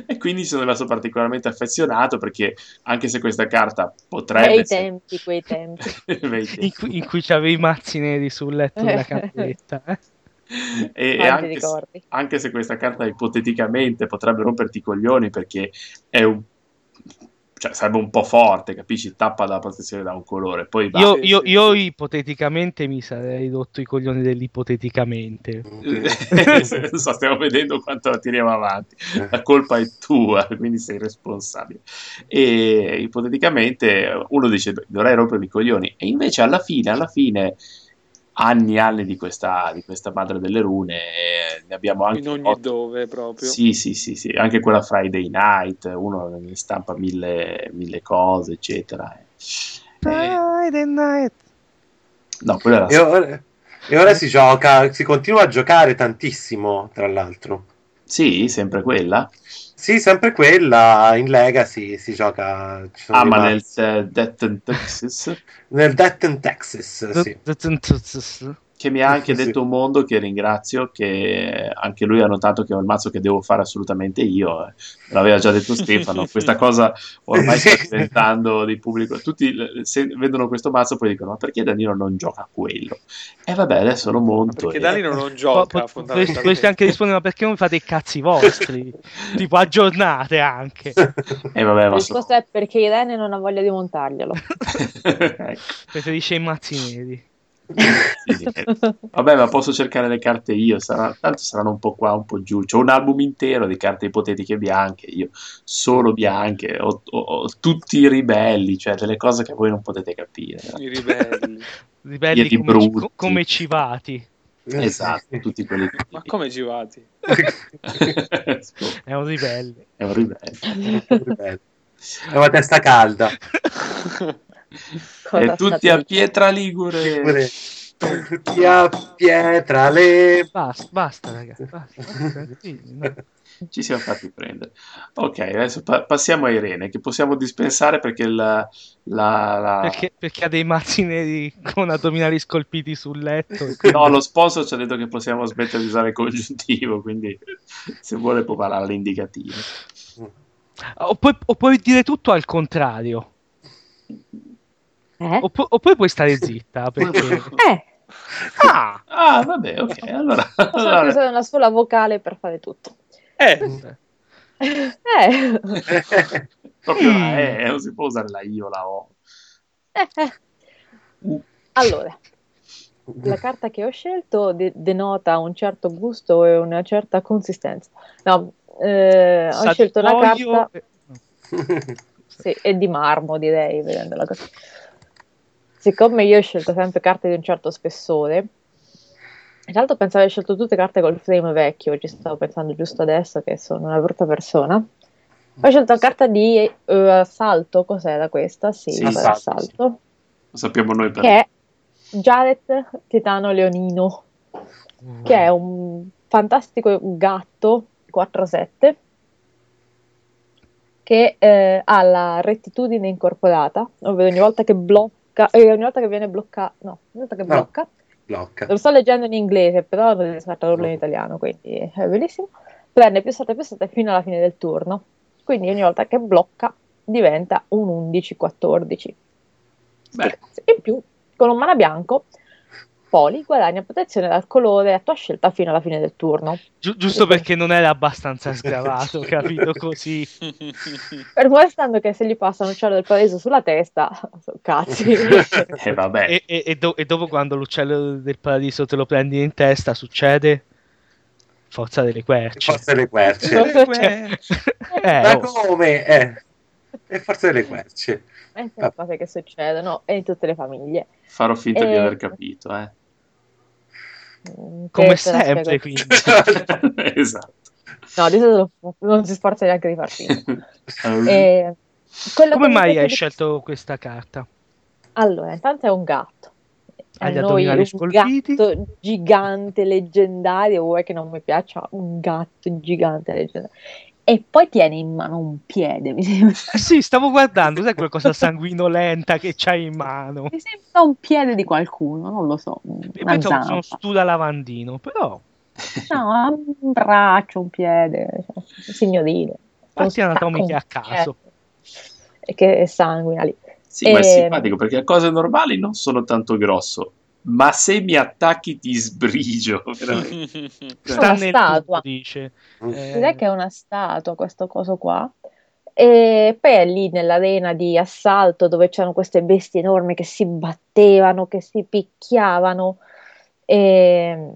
Speaker 1: e quindi sono rimasto particolarmente affezionato perché anche se questa carta potrebbe
Speaker 5: Quei
Speaker 1: essere-
Speaker 5: tempi, quei tempi.
Speaker 1: Bei tempi.
Speaker 6: In cui, in cui c'avevi i mazzi neri sul letto della cameretta. eh.
Speaker 1: e, e anche, se, anche se questa carta ipoteticamente potrebbe romperti i coglioni perché è un cioè sarebbe un po' forte, capisci? Tappa la protezione da un colore. Poi va.
Speaker 6: Io, io- io ipoteticamente mi sarei rotto i coglioni dell'ipoteticamente.
Speaker 1: So, stiamo vedendo quanto la tiriamo avanti. La colpa è tua, quindi sei responsabile. E ipoteticamente uno dice dovrei rompermi i coglioni, e invece alla fine, alla fine, anni e anni di questa, di questa madre delle rune, ne abbiamo anche
Speaker 4: In ogni
Speaker 1: fatto-
Speaker 4: dove proprio.
Speaker 1: Sì, sì, sì, sì, anche quella Friday Night, uno ne stampa mille, mille cose, eccetera.
Speaker 6: Friday night.
Speaker 1: no, quella era
Speaker 7: E ora, e ora si gioca, si continua a giocare tantissimo, tra l'altro.
Speaker 1: Sì, sempre quella.
Speaker 7: Sì, sempre quella, in Legacy si gioca... ci sono
Speaker 1: Ah, ma nel eh, Death and Taxes,
Speaker 7: Nel Death Texas, sì.
Speaker 1: Che mi ha anche
Speaker 7: Sì, sì.
Speaker 1: detto un mondo che ringrazio, che anche lui ha notato che è il mazzo che devo fare assolutamente io. eh. L'aveva già detto Stefano. Questa cosa ormai sta
Speaker 7: Sì.
Speaker 1: diventando di pubblico. Tutti se vedono questo mazzo poi dicono: Ma perché Danilo non gioca a quello? E vabbè, adesso lo monto.
Speaker 4: Perché
Speaker 1: e-
Speaker 4: Danilo non gioca,
Speaker 6: po- potresti anche rispondere, ma perché non fate i cazzi vostri? tipo aggiornate anche.
Speaker 1: E vabbè,
Speaker 5: La
Speaker 1: ma so-
Speaker 5: risposta è perché Irene non ha voglia di montarglielo.
Speaker 1: Ecco.
Speaker 6: Preferisce i mazzi neri.
Speaker 1: Sì, sì. Vabbè, ma posso cercare le carte io, sarà- tanto saranno un po' qua, un po' giù. C'ho un album intero di carte ipotetiche bianche, io solo bianche, ho, ho- ho tutti i ribelli, cioè delle cose che voi non potete capire.
Speaker 4: I ribelli.
Speaker 6: Ribelli come, ci-
Speaker 1: brutti.
Speaker 6: come civati.
Speaker 1: Esatto, tutti quelli che...
Speaker 4: Ma come givati?
Speaker 6: È un ribelle.
Speaker 1: È un ribelle.
Speaker 7: È una testa calda.
Speaker 5: Cosa
Speaker 1: E tutti a pietra ligure.
Speaker 7: Tutti a pietra le...
Speaker 6: Basta, basta, ragazzi. Basta, basta, tranquilli, no.
Speaker 1: Ci siamo fatti prendere. Ok, adesso pa- passiamo a Irene, che possiamo dispensare perché la... la- la-
Speaker 6: Perché, perché ha dei mazzi neri con addominali scolpiti sul letto. quindi-
Speaker 1: No, lo sponsor ci ha detto che possiamo smettere di usare il congiuntivo, quindi se vuole può parlare all'indicativo.
Speaker 6: O puoi, o puoi dire tutto al contrario.
Speaker 5: Eh?
Speaker 6: Oppu- oppure puoi stare zitta. Perché...
Speaker 5: Eh,
Speaker 6: Ah!
Speaker 1: Ah, vabbè, ok. Allora, allora-
Speaker 5: anche usare una sola vocale per fare tutto.
Speaker 4: Eh,
Speaker 5: Eh,
Speaker 1: proprio la E, non si può usare la I o la O.
Speaker 5: eh, eh.
Speaker 1: Uh.
Speaker 5: Allora, la carta che ho scelto de- denota un certo gusto e una certa consistenza. No, eh, ho scelto una
Speaker 6: olio
Speaker 5: carta,
Speaker 6: e-
Speaker 5: sì, è di marmo direi, vedendola così. Siccome io ho scelto sempre carte di un certo spessore, in realtà pensavo di aver scelto tutte carte col frame vecchio, ci stavo pensando giusto adesso che sono una brutta persona. Ho scelto una carta di eh, assalto, cos'era questa? Sì,
Speaker 1: Sì,
Speaker 7: assalto,
Speaker 5: assalto.
Speaker 1: Lo sappiamo noi per
Speaker 5: Che è Jared Titano Leonino, che è un fantastico gatto 4-7 che eh, ha la rettitudine incorporata, ovvero ogni volta che blocca, eh, ogni volta che viene bloccato, no, ogni volta che
Speaker 7: No.
Speaker 5: blocca,
Speaker 7: blocca.
Speaker 5: Lo sto leggendo in inglese, però non riesco a tradurlo in italiano, quindi è bellissimo. Prende più 7 più 7 fino alla fine del turno. Quindi ogni volta che blocca diventa un 11-14.
Speaker 1: Beh,
Speaker 5: In più, con un mana bianco, Poli guadagna protezione dal colore a tua scelta fino alla fine del turno.
Speaker 6: Giu- giusto perché non era abbastanza sgravato, capito così.
Speaker 5: Fermo restando che se gli passa un uccello del paradiso sulla testa, sono cazzi.
Speaker 1: eh, vabbè.
Speaker 6: E, e- e do- e dopo quando l'uccello del paradiso te lo prendi in testa, succede? Forza delle querce.
Speaker 7: Forza delle querce.
Speaker 6: Eh,
Speaker 7: Ma
Speaker 6: oh.
Speaker 7: come? Eh. E forza delle querce.
Speaker 5: E sono cose che succedono e in tutte le famiglie.
Speaker 1: Farò finta di
Speaker 5: Eh.
Speaker 1: aver capito, eh.
Speaker 5: Mm,
Speaker 6: Come sempre, quindi.
Speaker 1: esatto.
Speaker 5: No, di solito non si sforza neanche di far finta.
Speaker 1: Eh,
Speaker 5: E quello
Speaker 6: Come mai hai
Speaker 5: di-
Speaker 6: scelto questa carta?
Speaker 5: Allora, intanto è un gatto. A
Speaker 6: Hai gli
Speaker 5: noi un
Speaker 6: scolpiti?
Speaker 5: gatto gigante, leggendario, vuoi che non mi piaccia un gatto gigante, leggendario. E poi tiene in mano un piede, mi sembra.
Speaker 6: Eh sì, stavo guardando, sai quella cosa sanguinolenta che c'hai in mano?
Speaker 5: Mi sembra un piede di qualcuno, non lo so.
Speaker 6: E
Speaker 5: Una
Speaker 6: poi sono, sono
Speaker 5: zampa.
Speaker 6: stu da lavandino, però
Speaker 5: No, ha un braccio, un piede, cioè, signorile.
Speaker 6: parti
Speaker 5: Un
Speaker 6: anatomiche a caso.
Speaker 5: eh, che sanguina lì.
Speaker 1: Sì, ma è
Speaker 5: Ehm.
Speaker 1: simpatico perché a cose normali non sono tanto grosso, ma se mi attacchi ti sbrigio. veramente.
Speaker 6: Sta
Speaker 5: Una
Speaker 6: nel
Speaker 5: statua.
Speaker 6: tubo, dice. Eh,
Speaker 5: che è una statua questo coso qua. E poi è lì nell'arena di assalto dove c'erano queste bestie enormi che si battevano, che si picchiavano. E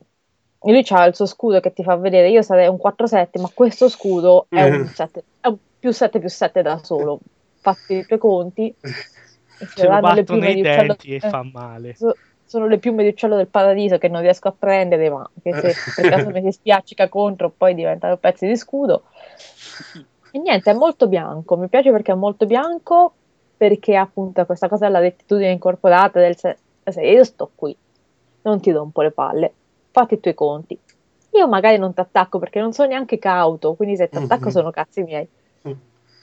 Speaker 5: lui ha il suo scudo che ti fa vedere. Io sarei un 4-7, ma questo scudo è un, 7, è un più 7 più 7 da solo. Fatti i tuoi conti. Se
Speaker 6: ce lo
Speaker 5: danno le
Speaker 6: batto
Speaker 5: piume
Speaker 6: nei
Speaker 5: di uccello-
Speaker 6: denti e
Speaker 5: eh,
Speaker 6: fa male.
Speaker 5: so- sono le piume di uccello del paradiso che non riesco a prendere, ma che se per caso mi si spiaccica contro poi diventano pezzi di scudo. E niente, è molto bianco, mi piace perché è molto bianco, perché appunto questa cosa della rettitudine incorporata, del se, io sto qui, non ti rompo le palle, fatti i tuoi conti. Io magari non ti attacco perché non sono neanche cauto, quindi se ti attacco
Speaker 7: Mhm.
Speaker 5: sono cazzi miei.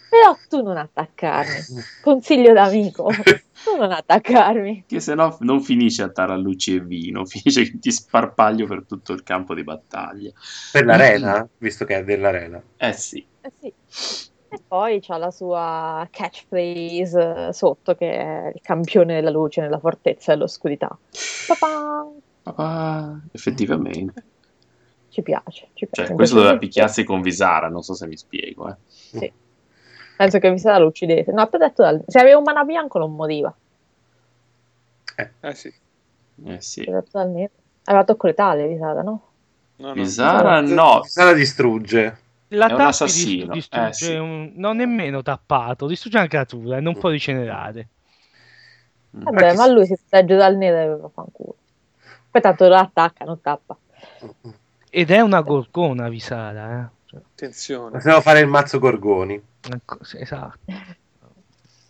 Speaker 5: Però tu non attaccarmi, consiglio d'amico, tu non attaccarmi.
Speaker 1: Che se no non finisce a tarallucci e vino, finisce che ti sparpaglio per tutto il campo di battaglia.
Speaker 7: Per l'arena, visto che è dell'arena.
Speaker 1: Eh sì.
Speaker 5: Eh sì. E poi c'ha la sua catchphrase eh, sotto che è il campione della luce nella fortezza dell'oscurità. Pa-pa!
Speaker 1: Papà, effettivamente.
Speaker 5: Ci piace, ci piace.
Speaker 1: Cioè, questo doveva picchiarsi con Visara, non so se mi spiego. Eh.
Speaker 5: Sì. Penso che mi sarà lo uccidete. No, t'ho detto dal- se aveva un mana bianco non moriva.
Speaker 4: Eh sì.
Speaker 1: Eh sì.
Speaker 5: Dal nero. Aveva tocco letale, Visara, no?
Speaker 4: No, no.
Speaker 1: Visara no,
Speaker 7: Sara distrugge.
Speaker 6: La
Speaker 1: È un assassino,
Speaker 6: dis- distrugge
Speaker 1: eh, sì.
Speaker 6: un- non nemmeno tappato, distrugge una creatura e non può rigenerare.
Speaker 5: Vabbè,
Speaker 7: che
Speaker 5: ma lui si protegge dal nero e aveva fanculo. Poi tanto lo attacca, non tappa.
Speaker 6: Ed è una gorgona Visara, eh. Cioè,
Speaker 4: Attenzione.
Speaker 7: Possiamo fare il mazzo Gorgoni.
Speaker 6: esatto.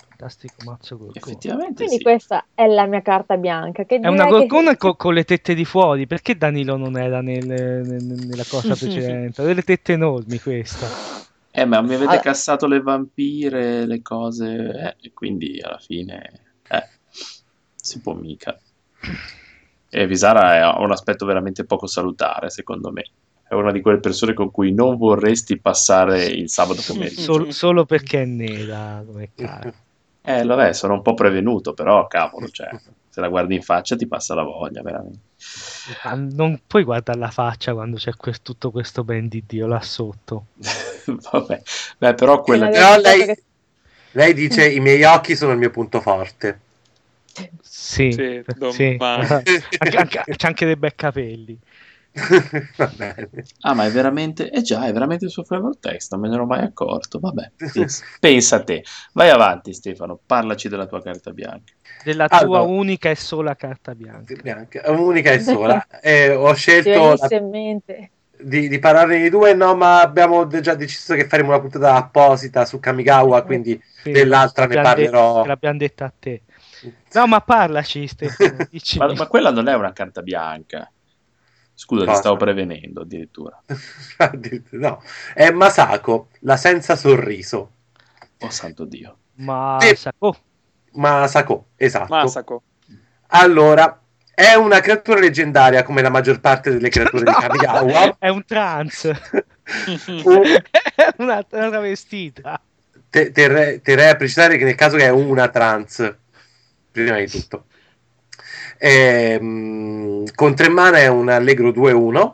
Speaker 6: Fantastico mazzo gorgona.
Speaker 1: effettivamente
Speaker 5: Quindi
Speaker 1: sì.
Speaker 5: questa è la mia carta bianca. Che
Speaker 6: È una
Speaker 5: direi che-
Speaker 6: gorgona co- con le tette di fuori. Perché Danilo non era nel- nel- nella cosa precedente? Delle tette enormi questa.
Speaker 1: Eh, ma mi avete
Speaker 5: Allora-
Speaker 1: cassato le vampire, le cose, eh, quindi alla fine, eh, si può mica. E Visara ha un aspetto veramente poco salutare, secondo me. È una di quelle persone con cui non vorresti passare il sabato pomeriggio.
Speaker 6: Sol- solo perché è nera come cara.
Speaker 1: Eh, vabbè, sono un po' prevenuto, però, cavolo, cioè, se la guardi in faccia ti passa la voglia, veramente.
Speaker 6: Ah, Non puoi guardare la faccia quando c'è que- tutto questo ben di Dio là sotto.
Speaker 1: Vabbè, beh, però quella...
Speaker 7: Però lei,
Speaker 5: che-
Speaker 7: lei dice i miei occhi sono il mio punto forte.
Speaker 6: Sì,
Speaker 4: Sì,
Speaker 6: sì. Anche- anche- c'è anche dei bei capelli.
Speaker 1: Ah, ma è veramente... Eh già, è veramente il suo flavor text, non me ne ero mai accorto, vabbè. Pensa, a te. Vai avanti, Stefano, parlaci della tua carta bianca.
Speaker 6: Della tua
Speaker 7: Allora.
Speaker 6: unica e sola carta bianca.
Speaker 7: Bianca. Unica e sola. E ho scelto di, di parlarne di due, no, ma abbiamo già deciso che faremo una puntata apposita su Kamigawa, quindi
Speaker 6: Sì,
Speaker 7: dell'altra ne
Speaker 6: detto-
Speaker 7: parlerò.
Speaker 6: te l'abbiamo detta a te. No, ma parlaci, Stefano.
Speaker 1: Ma, ma quella non è una carta bianca. Scusa, ti
Speaker 7: Cosa?
Speaker 1: stavo prevenendo addirittura.
Speaker 7: no, è Masako, la senza sorriso.
Speaker 1: Oh, santo Dio.
Speaker 6: Ma
Speaker 7: Sì.
Speaker 6: sa- oh,
Speaker 7: Masako, esatto.
Speaker 4: Masako.
Speaker 7: Allora, È una creatura leggendaria come la maggior parte delle creature di Kamigawa.
Speaker 6: È un trans.
Speaker 7: Un-
Speaker 6: è una, una travestita.
Speaker 7: te- terrei terrei a precisare che nel caso che è una trans, prima di tutto. Ehm, con tre mana è un allegro 2-1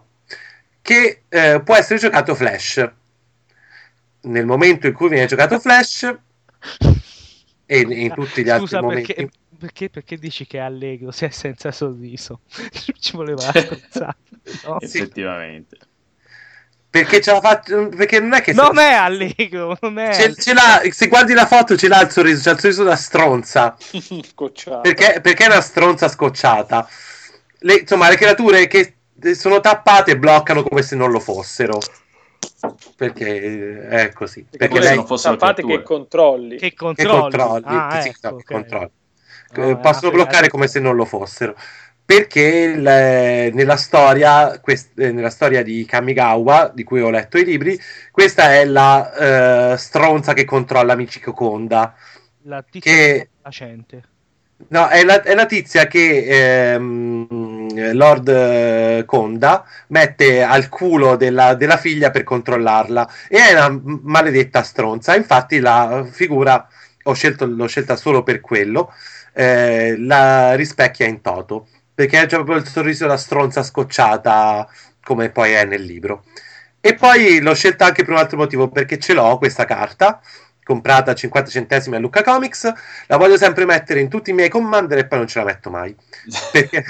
Speaker 7: che eh, può essere giocato flash. Nel momento in cui viene giocato flash e in, in tutti gli altri
Speaker 6: Scusa,
Speaker 7: momenti.
Speaker 6: perché, perché, perché dici che è allegro se è senza sorriso? Ci voleva raccontare. No?
Speaker 1: Effettivamente.
Speaker 7: Perché, ce l'ha fatto, perché non è che
Speaker 6: Non è allegro, non è.
Speaker 7: ce, ce l'ha, se guardi la foto ce l'ha il sorriso, c'ha il sorriso da stronza.
Speaker 4: Scocciato.
Speaker 7: Perché, perché è una stronza scocciata. Le, insomma, le creature che sono tappate bloccano come se non lo fossero. Perché eh, è così. Perché
Speaker 1: come
Speaker 7: lei
Speaker 1: se non fossero
Speaker 4: Tappate che controlli.
Speaker 6: Che
Speaker 7: che
Speaker 6: controlli.
Speaker 7: controlli,
Speaker 6: Ah,
Speaker 7: sì,
Speaker 6: ecco,
Speaker 7: no,
Speaker 6: ok.
Speaker 7: controlli.
Speaker 6: No,
Speaker 7: Eh,
Speaker 6: è
Speaker 7: possono bloccare come se non lo fossero. Perché eh, nella storia, quest- eh, nella storia di Kamigawa, di cui ho letto i libri, questa è la eh, stronza che controlla Michiko Konda.
Speaker 6: La tizia
Speaker 7: Che-
Speaker 6: placente.
Speaker 7: No, è la, è la tizia che ehm, Lord eh, Konda mette al culo della, della figlia per controllarla. E è una maledetta stronza. Infatti la figura, ho scelto, l'ho scelta solo per quello, eh, la rispecchia in toto. Perché ha proprio il sorriso da stronza scocciata, come poi è nel libro. E poi l'ho scelta anche per un altro motivo, perché ce l'ho questa carta, comprata a 50 centesimi a Lucca Comics, la voglio sempre mettere in tutti i miei commander e poi non ce la metto mai. Perché...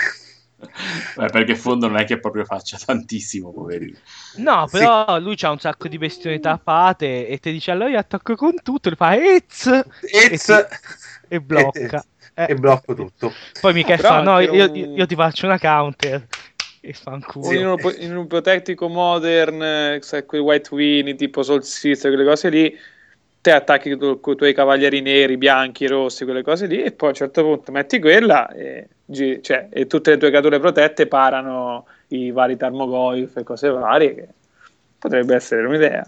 Speaker 1: Beh, perché Fondo non è che proprio faccia tantissimo, poverino.
Speaker 6: No,
Speaker 7: Sì.
Speaker 6: però lui ha un sacco di bestioni tappate e ti dice allora io attacco con tutto, e fa Ezz
Speaker 7: It's...
Speaker 6: e, e blocca. Eh,
Speaker 7: e blocco tutto.
Speaker 6: Poi Michele fa no, io,
Speaker 4: un-
Speaker 6: io ti faccio una counter e fa un
Speaker 4: O
Speaker 6: culo.
Speaker 4: in, un, in un ipotetico modern, sai, quei white Winnie tipo Solstizio, quelle cose lì, te attacchi con i tuoi cavalieri neri, bianchi, rossi, quelle cose lì, e poi a un certo punto metti quella e, cioè, e tutte le tue creature protette parano i vari Tarmogoyf e cose varie, che potrebbe essere un'idea.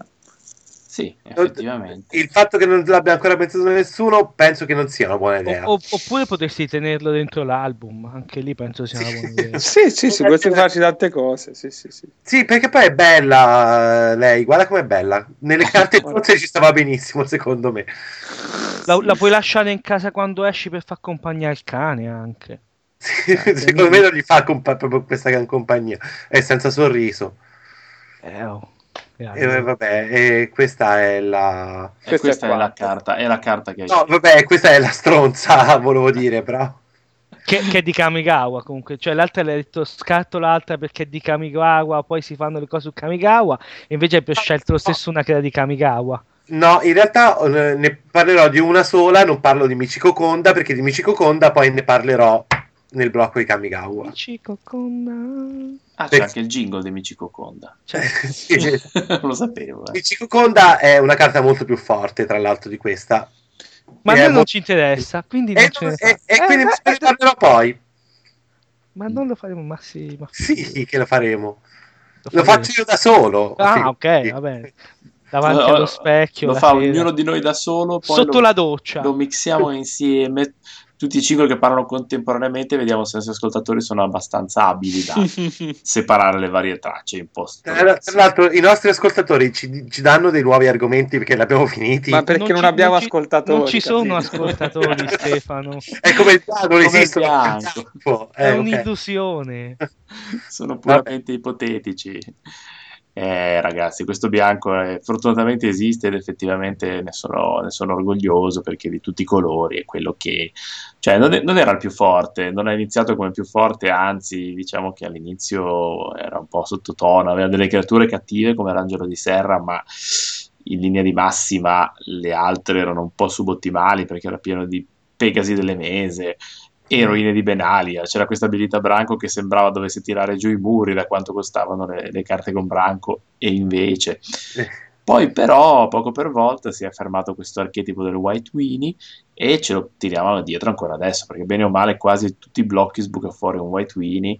Speaker 1: Sì, effettivamente.
Speaker 7: Il fatto che non l'abbia ancora pensato nessuno, penso che non sia una buona idea.
Speaker 6: O- oppure potresti tenerlo dentro l'album, anche lì penso sia una buona idea.
Speaker 4: Sì, sì, sì, potresti farci tante cose, sì, sì, sì.
Speaker 7: Sì, perché poi è bella eh, lei, guarda com'è bella. Nelle carte rosse ci stava benissimo, secondo me.
Speaker 6: La, la puoi lasciare in casa quando esci per far accompagnare il cane anche.
Speaker 7: Sì, secondo me non gli fa compa- proprio questa gran compagnia. È senza sorriso.
Speaker 6: Eh, oh.
Speaker 7: E eh, vabbè, e questa è la...
Speaker 1: E
Speaker 4: Questa
Speaker 1: questa
Speaker 4: è
Speaker 1: è, la carta, è la carta che hai
Speaker 7: No, vabbè, questa è la stronza, volevo dire, però.
Speaker 6: Che, che è di Kamigawa comunque, cioè l'altra l'hai detto scatto l'altra perché è di Kamigawa, poi si fanno le cose su Kamigawa, e invece hai scelto lo stesso una che era di Kamigawa.
Speaker 7: No, in realtà eh, ne parlerò di una sola, non parlo di Michiko Konda, perché di Michiko Konda poi ne parlerò nel blocco di Kamigawa.
Speaker 6: Chico con...
Speaker 1: Ah, c'è anche il jingle di Michiko Konda.
Speaker 6: Cioè,
Speaker 7: Sì.
Speaker 1: non lo sapevo. eh.
Speaker 7: Michiko Konda è una carta molto più forte, tra l'altro, di questa.
Speaker 6: ma a noi non
Speaker 7: molto-
Speaker 6: ci interessa, quindi
Speaker 7: E,
Speaker 6: non ce ne
Speaker 7: e- e quindi
Speaker 6: Eh,
Speaker 7: ne
Speaker 6: eh,
Speaker 7: parlerò poi.
Speaker 6: Ma non lo faremo, ma sì, ma
Speaker 7: Sì, che lo faremo. Lo
Speaker 6: faremo.
Speaker 7: faccio io da solo.
Speaker 6: Ah, ok, va bene. Davanti
Speaker 1: No,
Speaker 6: allo specchio,
Speaker 1: Lo fa
Speaker 6: sera.
Speaker 1: ognuno di noi da solo, poi
Speaker 6: sotto
Speaker 1: lo,
Speaker 6: la doccia.
Speaker 1: lo mixiamo insieme, tutti e cinque che parlano contemporaneamente, vediamo se i nostri ascoltatori sono abbastanza abili da separare le varie tracce in post.
Speaker 7: Tra tra l'altro, i nostri ascoltatori ci, ci danno dei nuovi argomenti perché li abbiamo finiti.
Speaker 4: Ma perché non,
Speaker 6: ci-
Speaker 4: abbiamo
Speaker 6: ci-
Speaker 4: ascoltatori?
Speaker 6: Non ci sono
Speaker 4: capito?
Speaker 6: ascoltatori, Stefano.
Speaker 7: È come il piano, non. Campo.
Speaker 6: È
Speaker 7: Eh,
Speaker 6: un'illusione.
Speaker 1: sono puramente ipotetici. Eh, ragazzi, questo bianco è- fortunatamente esiste ed effettivamente ne sono, ne sono orgoglioso perché di tutti i colori è quello che, cioè, non, è- non era il più forte, non ha iniziato come più forte, anzi, diciamo che all'inizio era un po' sottotono, aveva delle creature cattive come l'angelo di serra, ma in linea di massima le altre erano un po' subottimali perché era pieno di Pegasi delle Mese, eroine di Benalia. C'era questa abilità Branco che sembrava dovesse tirare giù i muri da quanto costavano le, le carte con Branco, e invece. Poi, però, poco per volta si è affermato questo archetipo del White Winnie e ce lo tiriamo dietro ancora adesso perché, bene o male, quasi tutti i blocchi sbuca fuori un White Winnie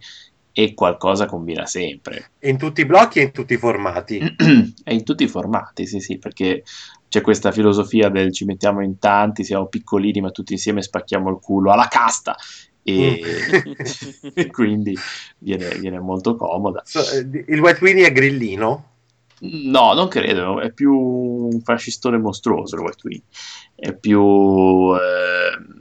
Speaker 1: e qualcosa combina sempre.
Speaker 7: In tutti i blocchi e in tutti i formati.
Speaker 1: e in tutti i formati, sì, sì, perché c'è questa filosofia del ci mettiamo in tanti, siamo piccolini, ma tutti insieme spacchiamo il culo alla casta. e, e quindi viene, viene molto comoda.
Speaker 7: So, eh, il White Winnie è grillino?
Speaker 1: No, non credo, è più un fascistone mostruoso il White Winnie, è più eh,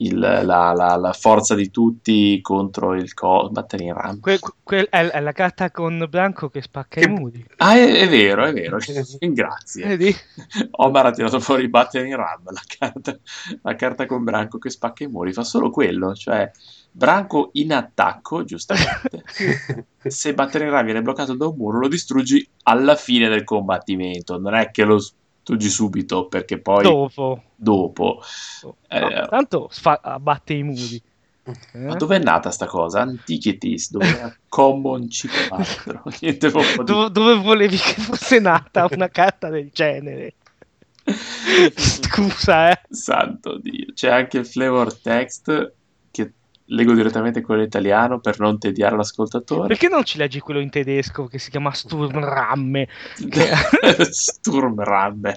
Speaker 1: il- la, la- la forza di tutti contro il co- battere in rampa.
Speaker 6: Que- que- è, è la carta con Blanco che spacca
Speaker 7: Che-
Speaker 6: i muri.
Speaker 1: Ah, è, è vero, è vero, grazie.
Speaker 6: Vedi?
Speaker 1: Omar ha tirato fuori battere in rampa, la carta, la carta con Branco che spacca i muri, fa solo quello, cioè Branco in attacco, giustamente. Se battere in rampa viene bloccato da un muro, lo distruggi alla fine del combattimento, non è che lo distruggi subito perché poi
Speaker 6: Dopo.
Speaker 1: dopo.
Speaker 6: No,
Speaker 1: Eh,
Speaker 6: tanto sfa- abbatte i muri.
Speaker 1: Ma
Speaker 6: Eh?
Speaker 1: dove è nata sta cosa? Antiquities, dove era Common C4. Niente proprio di...
Speaker 6: Dove, volevi che fosse nata una carta del genere? Scusa, eh.
Speaker 1: Santo Dio. C'è anche il flavor text leggo direttamente quello italiano per non tediare l'ascoltatore.
Speaker 6: Perché non ci leggi quello in tedesco che si chiama Sturmramme?
Speaker 1: Sturmramme.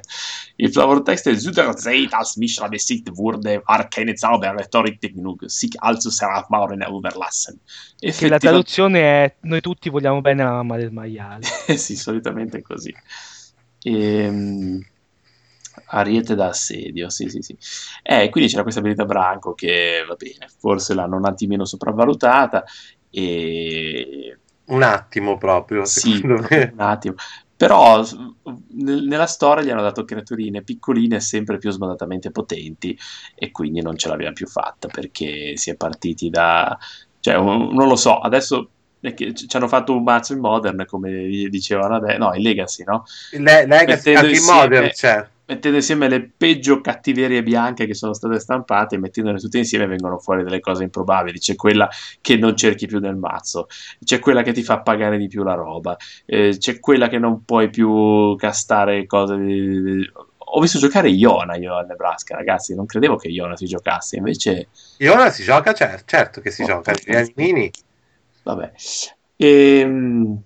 Speaker 1: Il flavor text è Zuderzeit als Mishra besiegt wurde, war keine Zauberrhetorik genug, sich also Seraph Mauren überlassen.
Speaker 6: Che la traduzione è Noi tutti vogliamo bene alla mamma del maiale.
Speaker 1: Sì, solitamente è così. Ehm, Ariete da assedio, sì, sì, sì. Eh, quindi c'era questa abilità Branco che, va bene, forse l'hanno un attimino sopravvalutata e
Speaker 7: Un attimo proprio,
Speaker 1: sì,
Speaker 7: me.
Speaker 1: un attimo. Però nella storia gli hanno dato creaturine piccoline sempre più smodatamente potenti e quindi non ce l'abbiamo più fatta perché si è partiti da... Cioè, un- non lo so, adesso ci hanno fatto un mazzo in Modern, come dicevano adesso, no, in Legacy, no?
Speaker 7: Le- Legacy anche in Modern c'è.
Speaker 1: Mettendo insieme le peggio cattiverie bianche che sono state stampate, mettendole tutte insieme vengono fuori delle cose improbabili. C'è quella che non cerchi più nel mazzo, c'è quella che ti fa pagare di più la roba, eh, c'è quella che non puoi più castare cose. di- Ho visto giocare Iona io a Nebraska, ragazzi. Non credevo che Iona si giocasse, invece,
Speaker 7: Iona si gioca, cer- certo che si
Speaker 1: Oh,
Speaker 7: gioca. Gli
Speaker 1: fantastico.
Speaker 7: animini.
Speaker 1: vabbè. Ehm,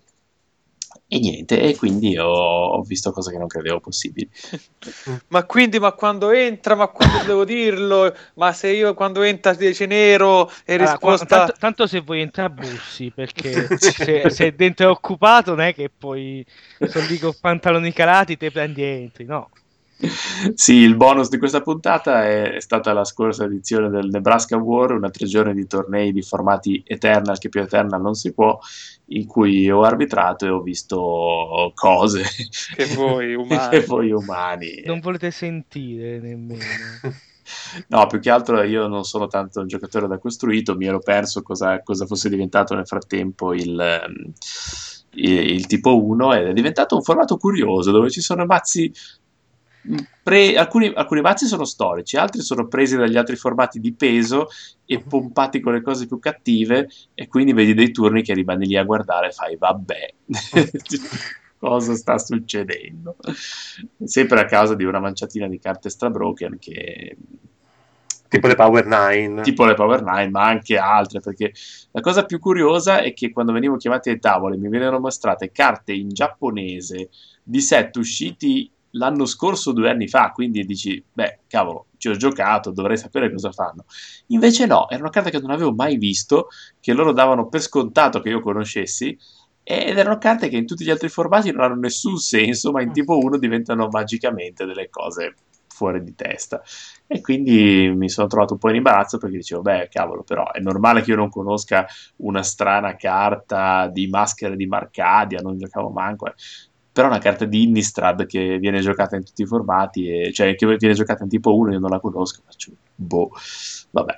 Speaker 1: E, niente, e quindi ho, ho visto cose che non credevo possibili.
Speaker 4: Ma quindi, ma quando entra, ma quando devo dirlo? Ma se io quando entra dice nero e
Speaker 6: Allora,
Speaker 4: risposta...
Speaker 6: qua- tanto, tanto se vuoi entrare bussi perché se, se dentro è occupato non è che poi sono lì con pantaloni calati te prendi e entri no
Speaker 1: Sì, il bonus di questa puntata è, stata la scorsa edizione del Nebraska War, una tre giorni di tornei di formati Eternal, che più Eternal non si può, in cui ho arbitrato e ho visto cose
Speaker 4: Che voi umani.
Speaker 1: che voi umani.
Speaker 6: non volete sentire nemmeno
Speaker 1: No, più che altro io non sono tanto un giocatore da costruito, mi ero perso cosa, cosa fosse diventato nel frattempo il, ehm, il, il tipo 1 ed è diventato un formato curioso dove ci sono mazzi. Pre- alcuni, alcuni mazzi sono storici, altri sono presi dagli altri formati di peso e pompati con le cose più cattive, e quindi vedi dei turni che rimani lì a guardare e fai vabbè. Cosa sta succedendo? Sempre a causa di una manciatina di carte strabroken che
Speaker 7: Tipo le Power 9.
Speaker 1: tipo le Power 9, ma anche altre, perché la cosa più curiosa è che quando venivo chiamati ai tavoli mi venivano mostrate carte in giapponese di set usciti l'anno scorso, due anni fa, quindi dici, beh, cavolo, ci ho giocato, dovrei sapere cosa fanno. Invece no, erano carte che non avevo mai visto, che loro davano per scontato che io conoscessi, ed erano carte che in tutti gli altri formati non hanno nessun senso, ma in tipo 1 diventano magicamente delle cose fuori di testa. E quindi mi sono trovato un po' in imbarazzo perché dicevo, beh, cavolo, però è normale che io non conosca una strana carta di maschere di Marcadia, non giocavo manco. Però una carta di Innistrad che viene giocata in tutti i formati, e, cioè che viene giocata in tipo 1, io non la conosco, faccio, boh, vabbè.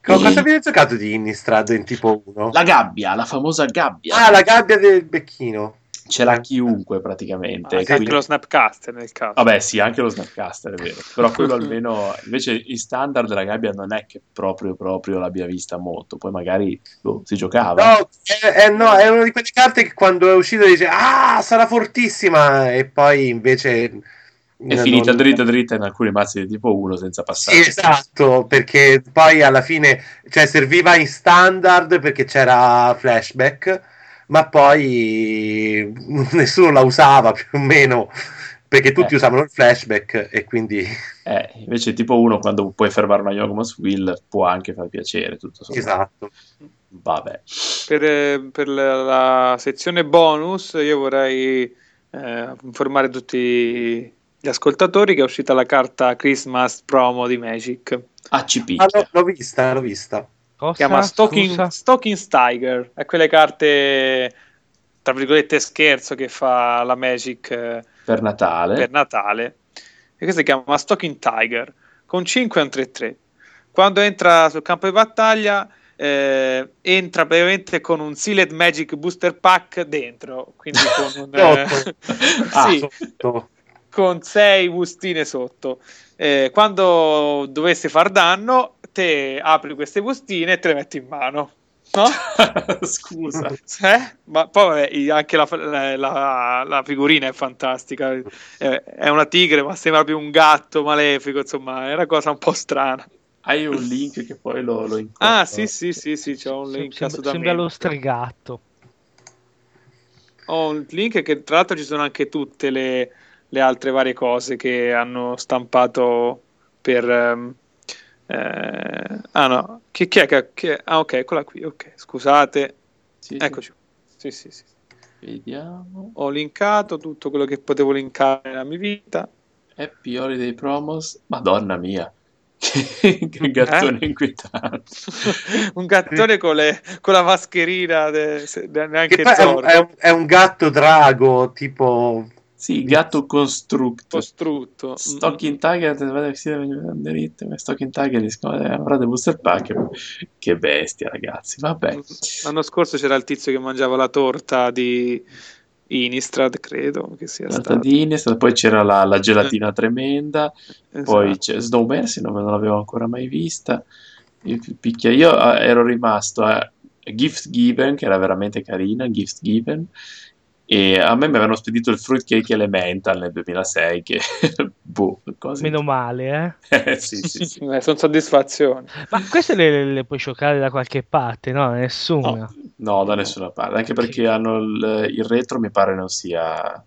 Speaker 7: Co- Cosa
Speaker 1: E-
Speaker 7: avete giocato di Innistrad in tipo 1?
Speaker 1: La gabbia, la famosa gabbia.
Speaker 7: Ah, la gabbia del becchino.
Speaker 1: Ce l'ha chiunque praticamente.
Speaker 4: Anche
Speaker 1: quindi-
Speaker 4: lo Snapcaster nel caso.
Speaker 1: Vabbè, sì, anche lo Snapcaster è vero. Però quello almeno. Invece in standard la gabbia non è che proprio, proprio l'abbia vista molto. Poi magari boh, si giocava.
Speaker 7: No, è, è- no, è una di quelle carte che quando è uscito dice ah, sarà fortissima e poi invece
Speaker 1: È
Speaker 7: non-
Speaker 1: finita dritta dritta in alcuni mazzi di tipo 1 senza passare.
Speaker 7: Esatto, perché poi alla fine cioè, serviva in standard perché c'era flashback, ma poi nessuno la usava più o meno perché tutti
Speaker 1: Eh.
Speaker 7: usavano il flashback e quindi
Speaker 1: Eh, invece tipo uno quando puoi fermare una Yogamos Will può anche far piacere, tutto sommato.
Speaker 7: esatto.
Speaker 1: Vabbè.
Speaker 4: Per, eh, per la, la sezione bonus io vorrei eh, informare tutti gli ascoltatori che è uscita la carta Christmas promo di Magic.
Speaker 1: Ah, ci
Speaker 7: Ah,
Speaker 1: picchia.
Speaker 7: l'ho, l'ho vista, l'ho vista.
Speaker 6: Cosa?
Speaker 4: Si chiama Stalking? Stalking Tiger. È quelle carte, tra virgolette, scherzo che fa la Magic eh,
Speaker 1: Per Natale.
Speaker 4: per Natale. E questo si chiama Stalking Tiger con 5 e un 3-3. Quando entra sul campo di battaglia, eh, entra praticamente con un Sealed Magic Booster Pack dentro. Quindi con un. eh.
Speaker 1: Ah,
Speaker 4: sì,
Speaker 7: Sotto.
Speaker 4: con 6 bustine sotto. Eh, quando dovessi far danno, te apri queste bustine e te le metti in mano. No?
Speaker 1: Scusa.
Speaker 4: Eh? Ma poi vabbè, anche la, la- la- figurina è fantastica. È una tigre, ma sembra più un gatto malefico. Insomma, è una cosa un po' strana.
Speaker 1: Hai un link che poi lo, lo incontro.
Speaker 4: Ah, sì, sì, sì, sì, c'ho un link
Speaker 6: sembra,
Speaker 4: assolutamente.
Speaker 6: sembra lo stregatto.
Speaker 4: Ho un link che tra l'altro ci sono anche tutte le, le altre varie cose che hanno stampato per... ehm, eh, ah no, chi, chi è che... che- ah ok, eccola qui, ok, scusate,
Speaker 1: Sì,
Speaker 4: eccoci. Sì, sì, sì.
Speaker 1: Vediamo.
Speaker 4: Ho linkato tutto quello che potevo linkare nella mia vita.
Speaker 1: Happy Holiday Promos. Madonna mia. che gattone
Speaker 4: Eh?
Speaker 1: inquietante.
Speaker 4: un gattone con, le- con la mascherina, de- se- de- neanche
Speaker 7: è è un- è un gatto drago, tipo...
Speaker 1: Sì, gatto constructo.
Speaker 4: costrutto.
Speaker 1: Stocking Tiger Stocking Tiger di scuola avrà dei booster pack. Che bestia, ragazzi. Vabbè.
Speaker 4: L'anno scorso c'era il tizio che mangiava la torta di Inistrad, credo che sia stato.
Speaker 1: Saltadini, poi c'era la, la gelatina tremenda, poi
Speaker 4: Esatto.
Speaker 1: c'è Snow Mercy, non, non l'avevo ancora mai vista. Picchia- Io eh, ero rimasto a Gift Given, che era veramente carina, Gift Given, e a me mi avevano spedito il Fruitcake Elemental nel 2006, che boh, cose...
Speaker 6: Meno male, eh.
Speaker 1: Eh, sì, sì, sì.
Speaker 4: Sono soddisfazioni.
Speaker 6: Ma queste le, le puoi giocare da qualche parte, no? Nessuna.
Speaker 1: No, no, da nessuna parte, anche perché hanno il, il retro mi pare non sia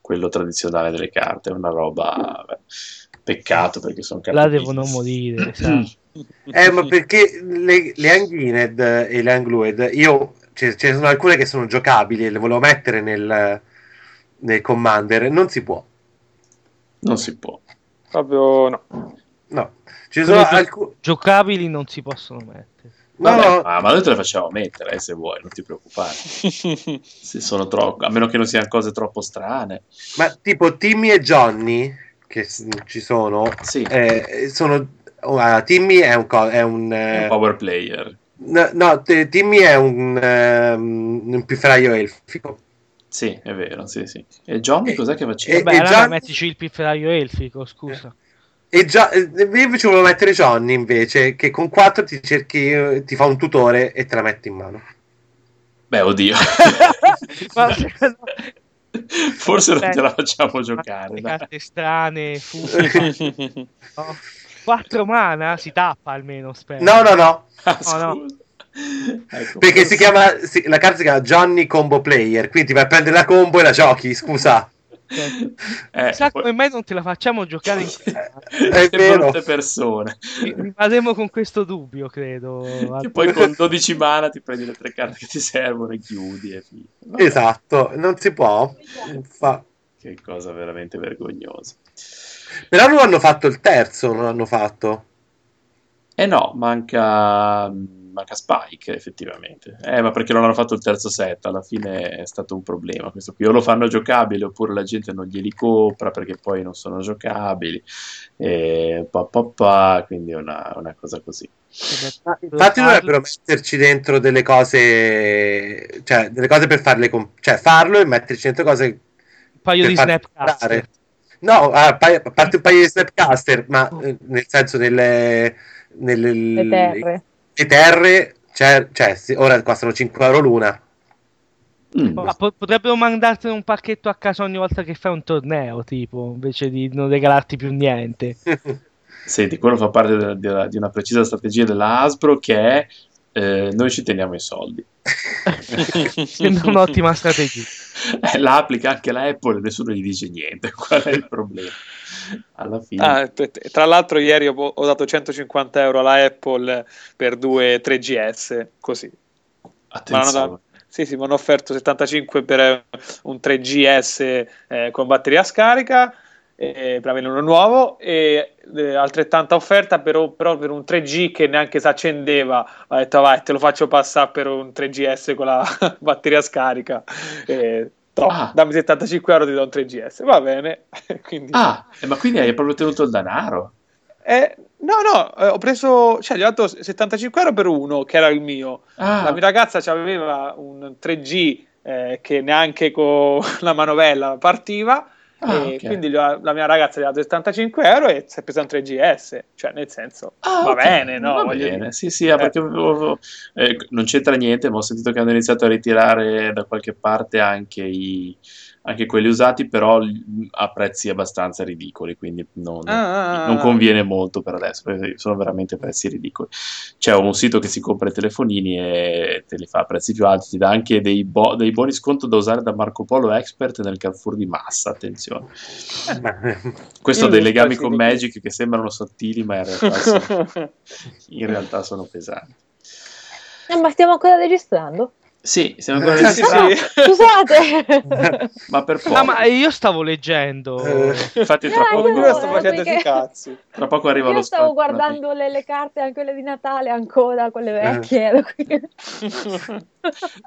Speaker 1: quello tradizionale delle carte, è una roba beh, peccato perché sono carte
Speaker 6: Là devono morire, sai.
Speaker 7: Eh, ma perché le, le Anglined e le Anglued, io ce, ce ne sono alcune che sono giocabili e le volevo mettere nel, nel Commander, non si può.
Speaker 1: Non si può.
Speaker 4: Proprio no.
Speaker 7: No, ci sono alcune...
Speaker 6: Giocabili non si possono mettere.
Speaker 7: No,
Speaker 1: Vabbè,
Speaker 7: no,
Speaker 1: ma, ma noi te le facciamo mettere eh, se vuoi, non ti preoccupare. Se sono troppo, a meno che non siano cose troppo strane.
Speaker 7: ma tipo Timmy e Johnny, che s- ci sono,
Speaker 1: Sì,
Speaker 7: eh, sono... ah, Timmy è un... co- È un
Speaker 1: è
Speaker 7: eh,
Speaker 1: un power player.
Speaker 7: No, no, te- Timmy è un, ehm, un pifferaio elfico.
Speaker 1: Sì, è vero, sì, sì. E Johnny
Speaker 7: E-
Speaker 1: cos'è che faceva?
Speaker 7: e-
Speaker 6: Beh, allora
Speaker 7: già-
Speaker 6: mettici il pifferaio elfico, scusa.
Speaker 7: E già, eh, io invece volevo mettere Johnny invece, che con 4 ti cerchi, eh, ti fa un tutore e te la metti in mano.
Speaker 1: Beh, oddio. Forse non te la facciamo giocare.
Speaker 6: Le carte strane, no? 4 mana si tappa almeno, spero.
Speaker 7: No, no, no,
Speaker 1: Ah,
Speaker 6: Oh, no.
Speaker 1: Ecco,
Speaker 7: perché si chiama, si- la carta si chiama Johnny Combo Player, quindi ti vai a prendere la combo e la giochi, scusa.
Speaker 1: Eh,
Speaker 6: Sa
Speaker 1: poi-
Speaker 6: come mai non te la facciamo giocare in
Speaker 7: vero.
Speaker 1: brutte persone.
Speaker 6: Rimarremo con questo dubbio, credo.
Speaker 1: Che poi con 12 mana ti prendi le tre carte che ti servono e chiudi. E
Speaker 7: Esatto, non si può. Fa-
Speaker 1: Che cosa veramente vergognosa.
Speaker 7: Però non hanno fatto il terzo, non hanno fatto.
Speaker 1: Eh no, manca, manca Spike effettivamente. Eh, ma perché non hanno fatto il terzo set? Alla fine è stato un problema questo qui. O lo fanno giocabile oppure la gente non glieli compra perché poi non sono giocabili. E pa, pa, pa, quindi è una, una cosa così.
Speaker 7: Infatti dovrebbero metterci dentro delle cose, cioè delle cose per farle, comp- cioè farlo e metterci dentro cose
Speaker 6: Un paio di
Speaker 7: comprare. No, a, pa- a parte un paio di snapcaster, ma eh, nel senso nelle, nelle
Speaker 5: Le terre.
Speaker 7: le terre, cioè, cioè, ora costano 5 euro l'una.
Speaker 1: Mm.
Speaker 6: Ma po- potrebbero mandartene un pacchetto a casa ogni volta che fai un torneo, tipo, invece di non regalarti più niente.
Speaker 1: Senti, quello fa parte della- della- di una precisa strategia della Hasbro che è eh, noi ci teniamo i soldi.
Speaker 6: Sembra un'ottima strategia.
Speaker 1: La applica anche la Apple e nessuno gli dice niente. Qual è il problema? Alla fine.
Speaker 4: Ah, tra l'altro ieri ho, ho dato 150 euro alla Apple per due 3GS, così.
Speaker 1: Attenzione.
Speaker 4: Sì, sì, mi hanno offerto 75 per eh, un 3GS eh, con batteria scarica eh, per avere uno nuovo e eh, altrettanta offerta però, però, per un 3G che neanche si accendeva ho detto vai te lo faccio passare per un 3GS con la batteria scarica. E, no,
Speaker 1: Ah.
Speaker 4: dammi 75 euro ti do un 3GS va bene. Quindi,
Speaker 1: Ah, eh, ma quindi hai proprio tenuto il denaro?
Speaker 4: eh, no no eh, ho preso cioè gli ho dato 75 euro per uno che era il mio.
Speaker 1: Ah,
Speaker 4: la mia ragazza aveva un 3G eh, che neanche con la manovella partiva
Speaker 1: Ah,
Speaker 4: e
Speaker 1: ok.
Speaker 4: quindi ho- la mia ragazza gli ha dato 75 euro e si è presa un 3GS cioè nel senso
Speaker 1: Ah,
Speaker 4: va
Speaker 1: ok,
Speaker 4: bene no
Speaker 1: va bene.
Speaker 4: dire.
Speaker 1: Sì, sì, ah, perché avevo- eh, non c'entra niente, ma ho sentito che hanno iniziato a ritirare da qualche parte anche, i, anche quelli usati, però a prezzi abbastanza ridicoli, quindi non,
Speaker 4: Ah, ah,
Speaker 1: non
Speaker 4: ah.
Speaker 1: conviene molto per adesso, perché sono veramente prezzi ridicoli. C'è un sito che si compra i telefonini e te li fa a prezzi più alti, ti dà anche dei, bo- dei buoni sconto da usare da Marco Polo Expert nel Carrefour di massa, attenzione. Questo ha
Speaker 4: Io
Speaker 1: dei
Speaker 4: mi
Speaker 1: legami con Magic che sembrano sottili, ma in realtà sono, in realtà sono pesanti.
Speaker 5: Eh, ma stiamo ancora registrando?
Speaker 1: Sì, siamo ancora
Speaker 7: Sì,
Speaker 4: sì, sì.
Speaker 5: Scusate!
Speaker 1: ma per poco.
Speaker 6: Ah, ma io stavo leggendo.
Speaker 7: Eh,
Speaker 1: Infatti tra
Speaker 5: Ah,
Speaker 1: poco,
Speaker 4: io sto
Speaker 5: no,
Speaker 4: facendo
Speaker 5: perché-
Speaker 4: i cazzi
Speaker 1: tra poco arriva lo
Speaker 5: Io stavo
Speaker 1: spazio-
Speaker 5: guardando le, le carte, anche quelle di Natale ancora, quelle vecchie. ero qui.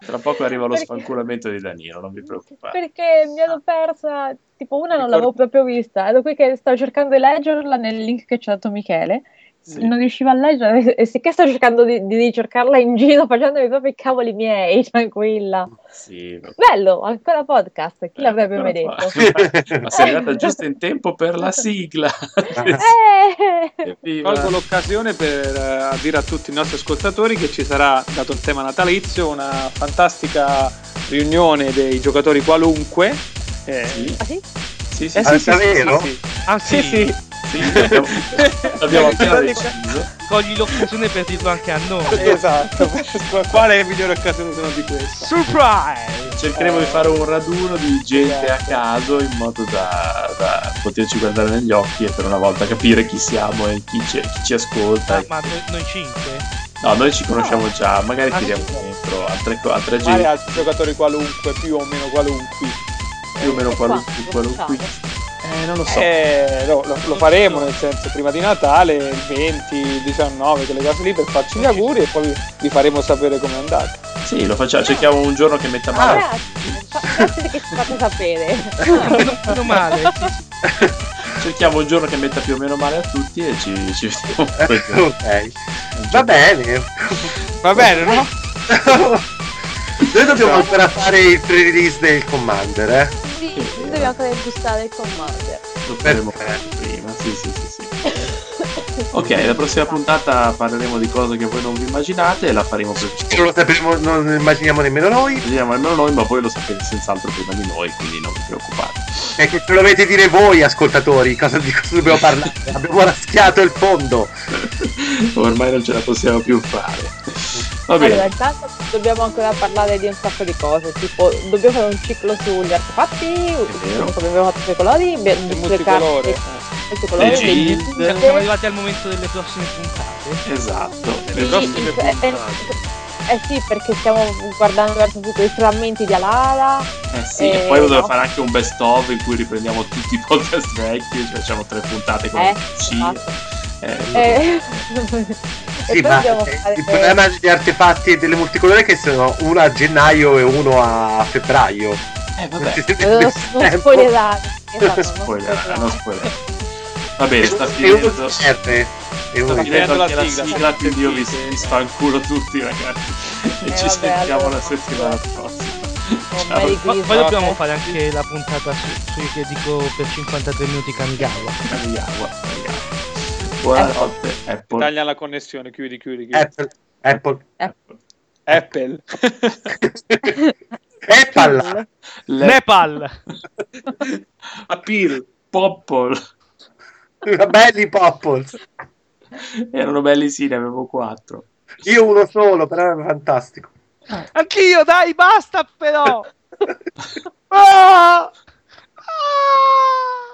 Speaker 1: Tra poco arriva lo
Speaker 5: Perché-
Speaker 1: sfanculamento di Danilo, non vi preoccupate.
Speaker 5: Perché mi ero persa, tipo una non
Speaker 4: Ricordo-
Speaker 5: l'avevo proprio vista, ero qui che stavo cercando di leggerla nel link che ci ha dato Michele,
Speaker 1: Sì.
Speaker 5: non riuscivo a leggere e sicché sto cercando di, di ricercarla in giro facendomi proprio i cavoli miei, tranquilla.
Speaker 1: Sì.
Speaker 5: Bello, ancora podcast, chi l'avrebbe
Speaker 1: Eh,
Speaker 5: mai
Speaker 1: però
Speaker 5: detto?
Speaker 1: Ma sei arrivata giusto in tempo per la sigla.
Speaker 5: Eh!
Speaker 4: Colgo l'occasione per eh, dire a tutti i nostri ascoltatori che ci sarà, dato il tema natalizio, una fantastica riunione dei giocatori qualunque. Eh,
Speaker 1: Sì,
Speaker 5: Ah, sì?
Speaker 1: sì, sì,
Speaker 4: eh,
Speaker 1: sì,
Speaker 7: sì, davvero?
Speaker 4: sì,
Speaker 6: Ah,
Speaker 4: sì,
Speaker 6: sì,
Speaker 4: sì.
Speaker 1: l'abbiamo, l'abbiamo appena deciso.
Speaker 6: Cogli l'occasione per dirlo anche a noi.
Speaker 4: Esatto, quale migliore occasione se non di questa?
Speaker 6: Surprise!
Speaker 1: Cercheremo di fare un raduno di gente a caso in modo da, da poterci guardare negli occhi e per una volta capire chi siamo e chi ci, chi ci ascolta.
Speaker 6: Ah, ma noi, noi cinque?
Speaker 1: No, noi ci conosciamo già, magari
Speaker 6: Ah,
Speaker 1: tiriamo
Speaker 6: sì.
Speaker 1: dentro altre, altre
Speaker 4: Magari
Speaker 1: gente
Speaker 4: altri giocatori qualunque, più o meno qualunque.
Speaker 1: più o meno qualunque. qualunque. Eh, non lo so.
Speaker 4: Eh, no, lo, lo faremo nel senso prima di Natale, il 20, il 19, quelle cose lì per farci gli auguri e poi vi faremo sapere com'è andata.
Speaker 1: Sì, lo facciamo, cerchiamo un giorno che metta
Speaker 5: Ah,
Speaker 1: male.
Speaker 5: grazie, fa- grazie che ci fate sapere.
Speaker 6: meno, male.
Speaker 1: Cerchiamo un giorno che metta più o meno male a tutti e ci, ci vediamo
Speaker 7: ok, va bene.
Speaker 4: Va bene, no?
Speaker 7: Noi dobbiamo ancora fare il pre-release del Commander, eh?
Speaker 5: Dobbiamo aggiustare il commander.
Speaker 1: Lo faremo prima, sì, sì, sì, sì. Ok, la prossima puntata parleremo di cose che voi non vi immaginate e la faremo
Speaker 7: Non
Speaker 1: per
Speaker 7: lo sappiamo, non immaginiamo nemmeno noi.
Speaker 1: Immaginiamo almeno noi, ma voi lo sapete senz'altro prima di noi, quindi non vi preoccupate.
Speaker 7: È che ce lo dovete dire voi, ascoltatori, cosa, di cosa dobbiamo parlare. Abbiamo raschiato il fondo.
Speaker 1: Ormai non ce la possiamo più fare. Va bene.
Speaker 5: Allora, intanto dobbiamo ancora parlare di un sacco di cose, tipo dobbiamo fare un ciclo sugli artefatti, come abbiamo fatto i colori, abbiamo
Speaker 4: multicolore.
Speaker 5: carte, multicolore.
Speaker 6: Siamo arrivati al momento delle prossime puntate.
Speaker 1: Esatto.
Speaker 4: Le
Speaker 5: Sì,
Speaker 4: prossime
Speaker 5: eh,
Speaker 4: puntate.
Speaker 5: eh, eh sì, perché stiamo guardando verso tutti i frammenti di Alara.
Speaker 1: Eh sì, e
Speaker 5: Eh,
Speaker 1: poi dobbiamo
Speaker 5: no.
Speaker 1: fare anche un best of in cui riprendiamo tutti i podcast vecchi, cioè facciamo tre puntate con
Speaker 5: Eh,
Speaker 1: C.
Speaker 5: esatto.
Speaker 1: Eh,
Speaker 5: Eh,
Speaker 7: Sì,
Speaker 5: poi
Speaker 7: ma
Speaker 5: fare
Speaker 7: il problema degli artefatti e delle multicolore è che sono uno a gennaio e uno a febbraio.
Speaker 1: eh,
Speaker 7: Non
Speaker 1: vabbè.
Speaker 5: non, spoilerare. Esatto, non
Speaker 1: Spoilerare, non spoilerare. Va bene, sta finendo.
Speaker 7: E uno
Speaker 1: Sta
Speaker 4: finendo
Speaker 1: anche la
Speaker 4: sigla,
Speaker 1: quindi io vi, vi sfanculo tutti, ragazzi. E
Speaker 5: Eh,
Speaker 1: ci sentiamo la settimana prossima.
Speaker 5: Oh,
Speaker 6: Ma-
Speaker 5: Christmas.
Speaker 6: poi dobbiamo fare anche la puntata su, su che dico per 53 minuti Kamigawa.
Speaker 1: Andiamo, andiamo. Buonanotte, Apple.
Speaker 4: Taglia la connessione, chiudi, chiudi, chiudi.
Speaker 7: Apple. Apple.
Speaker 4: Apple.
Speaker 7: Apple.
Speaker 1: Le-
Speaker 6: Nepal!
Speaker 4: Appeal.
Speaker 1: Popple.
Speaker 7: Belli Popples.
Speaker 1: Erano belli sì, ne avevo quattro.
Speaker 7: Io uno solo, però era fantastico.
Speaker 6: Anch'io, dai, basta però! Ah! Ah!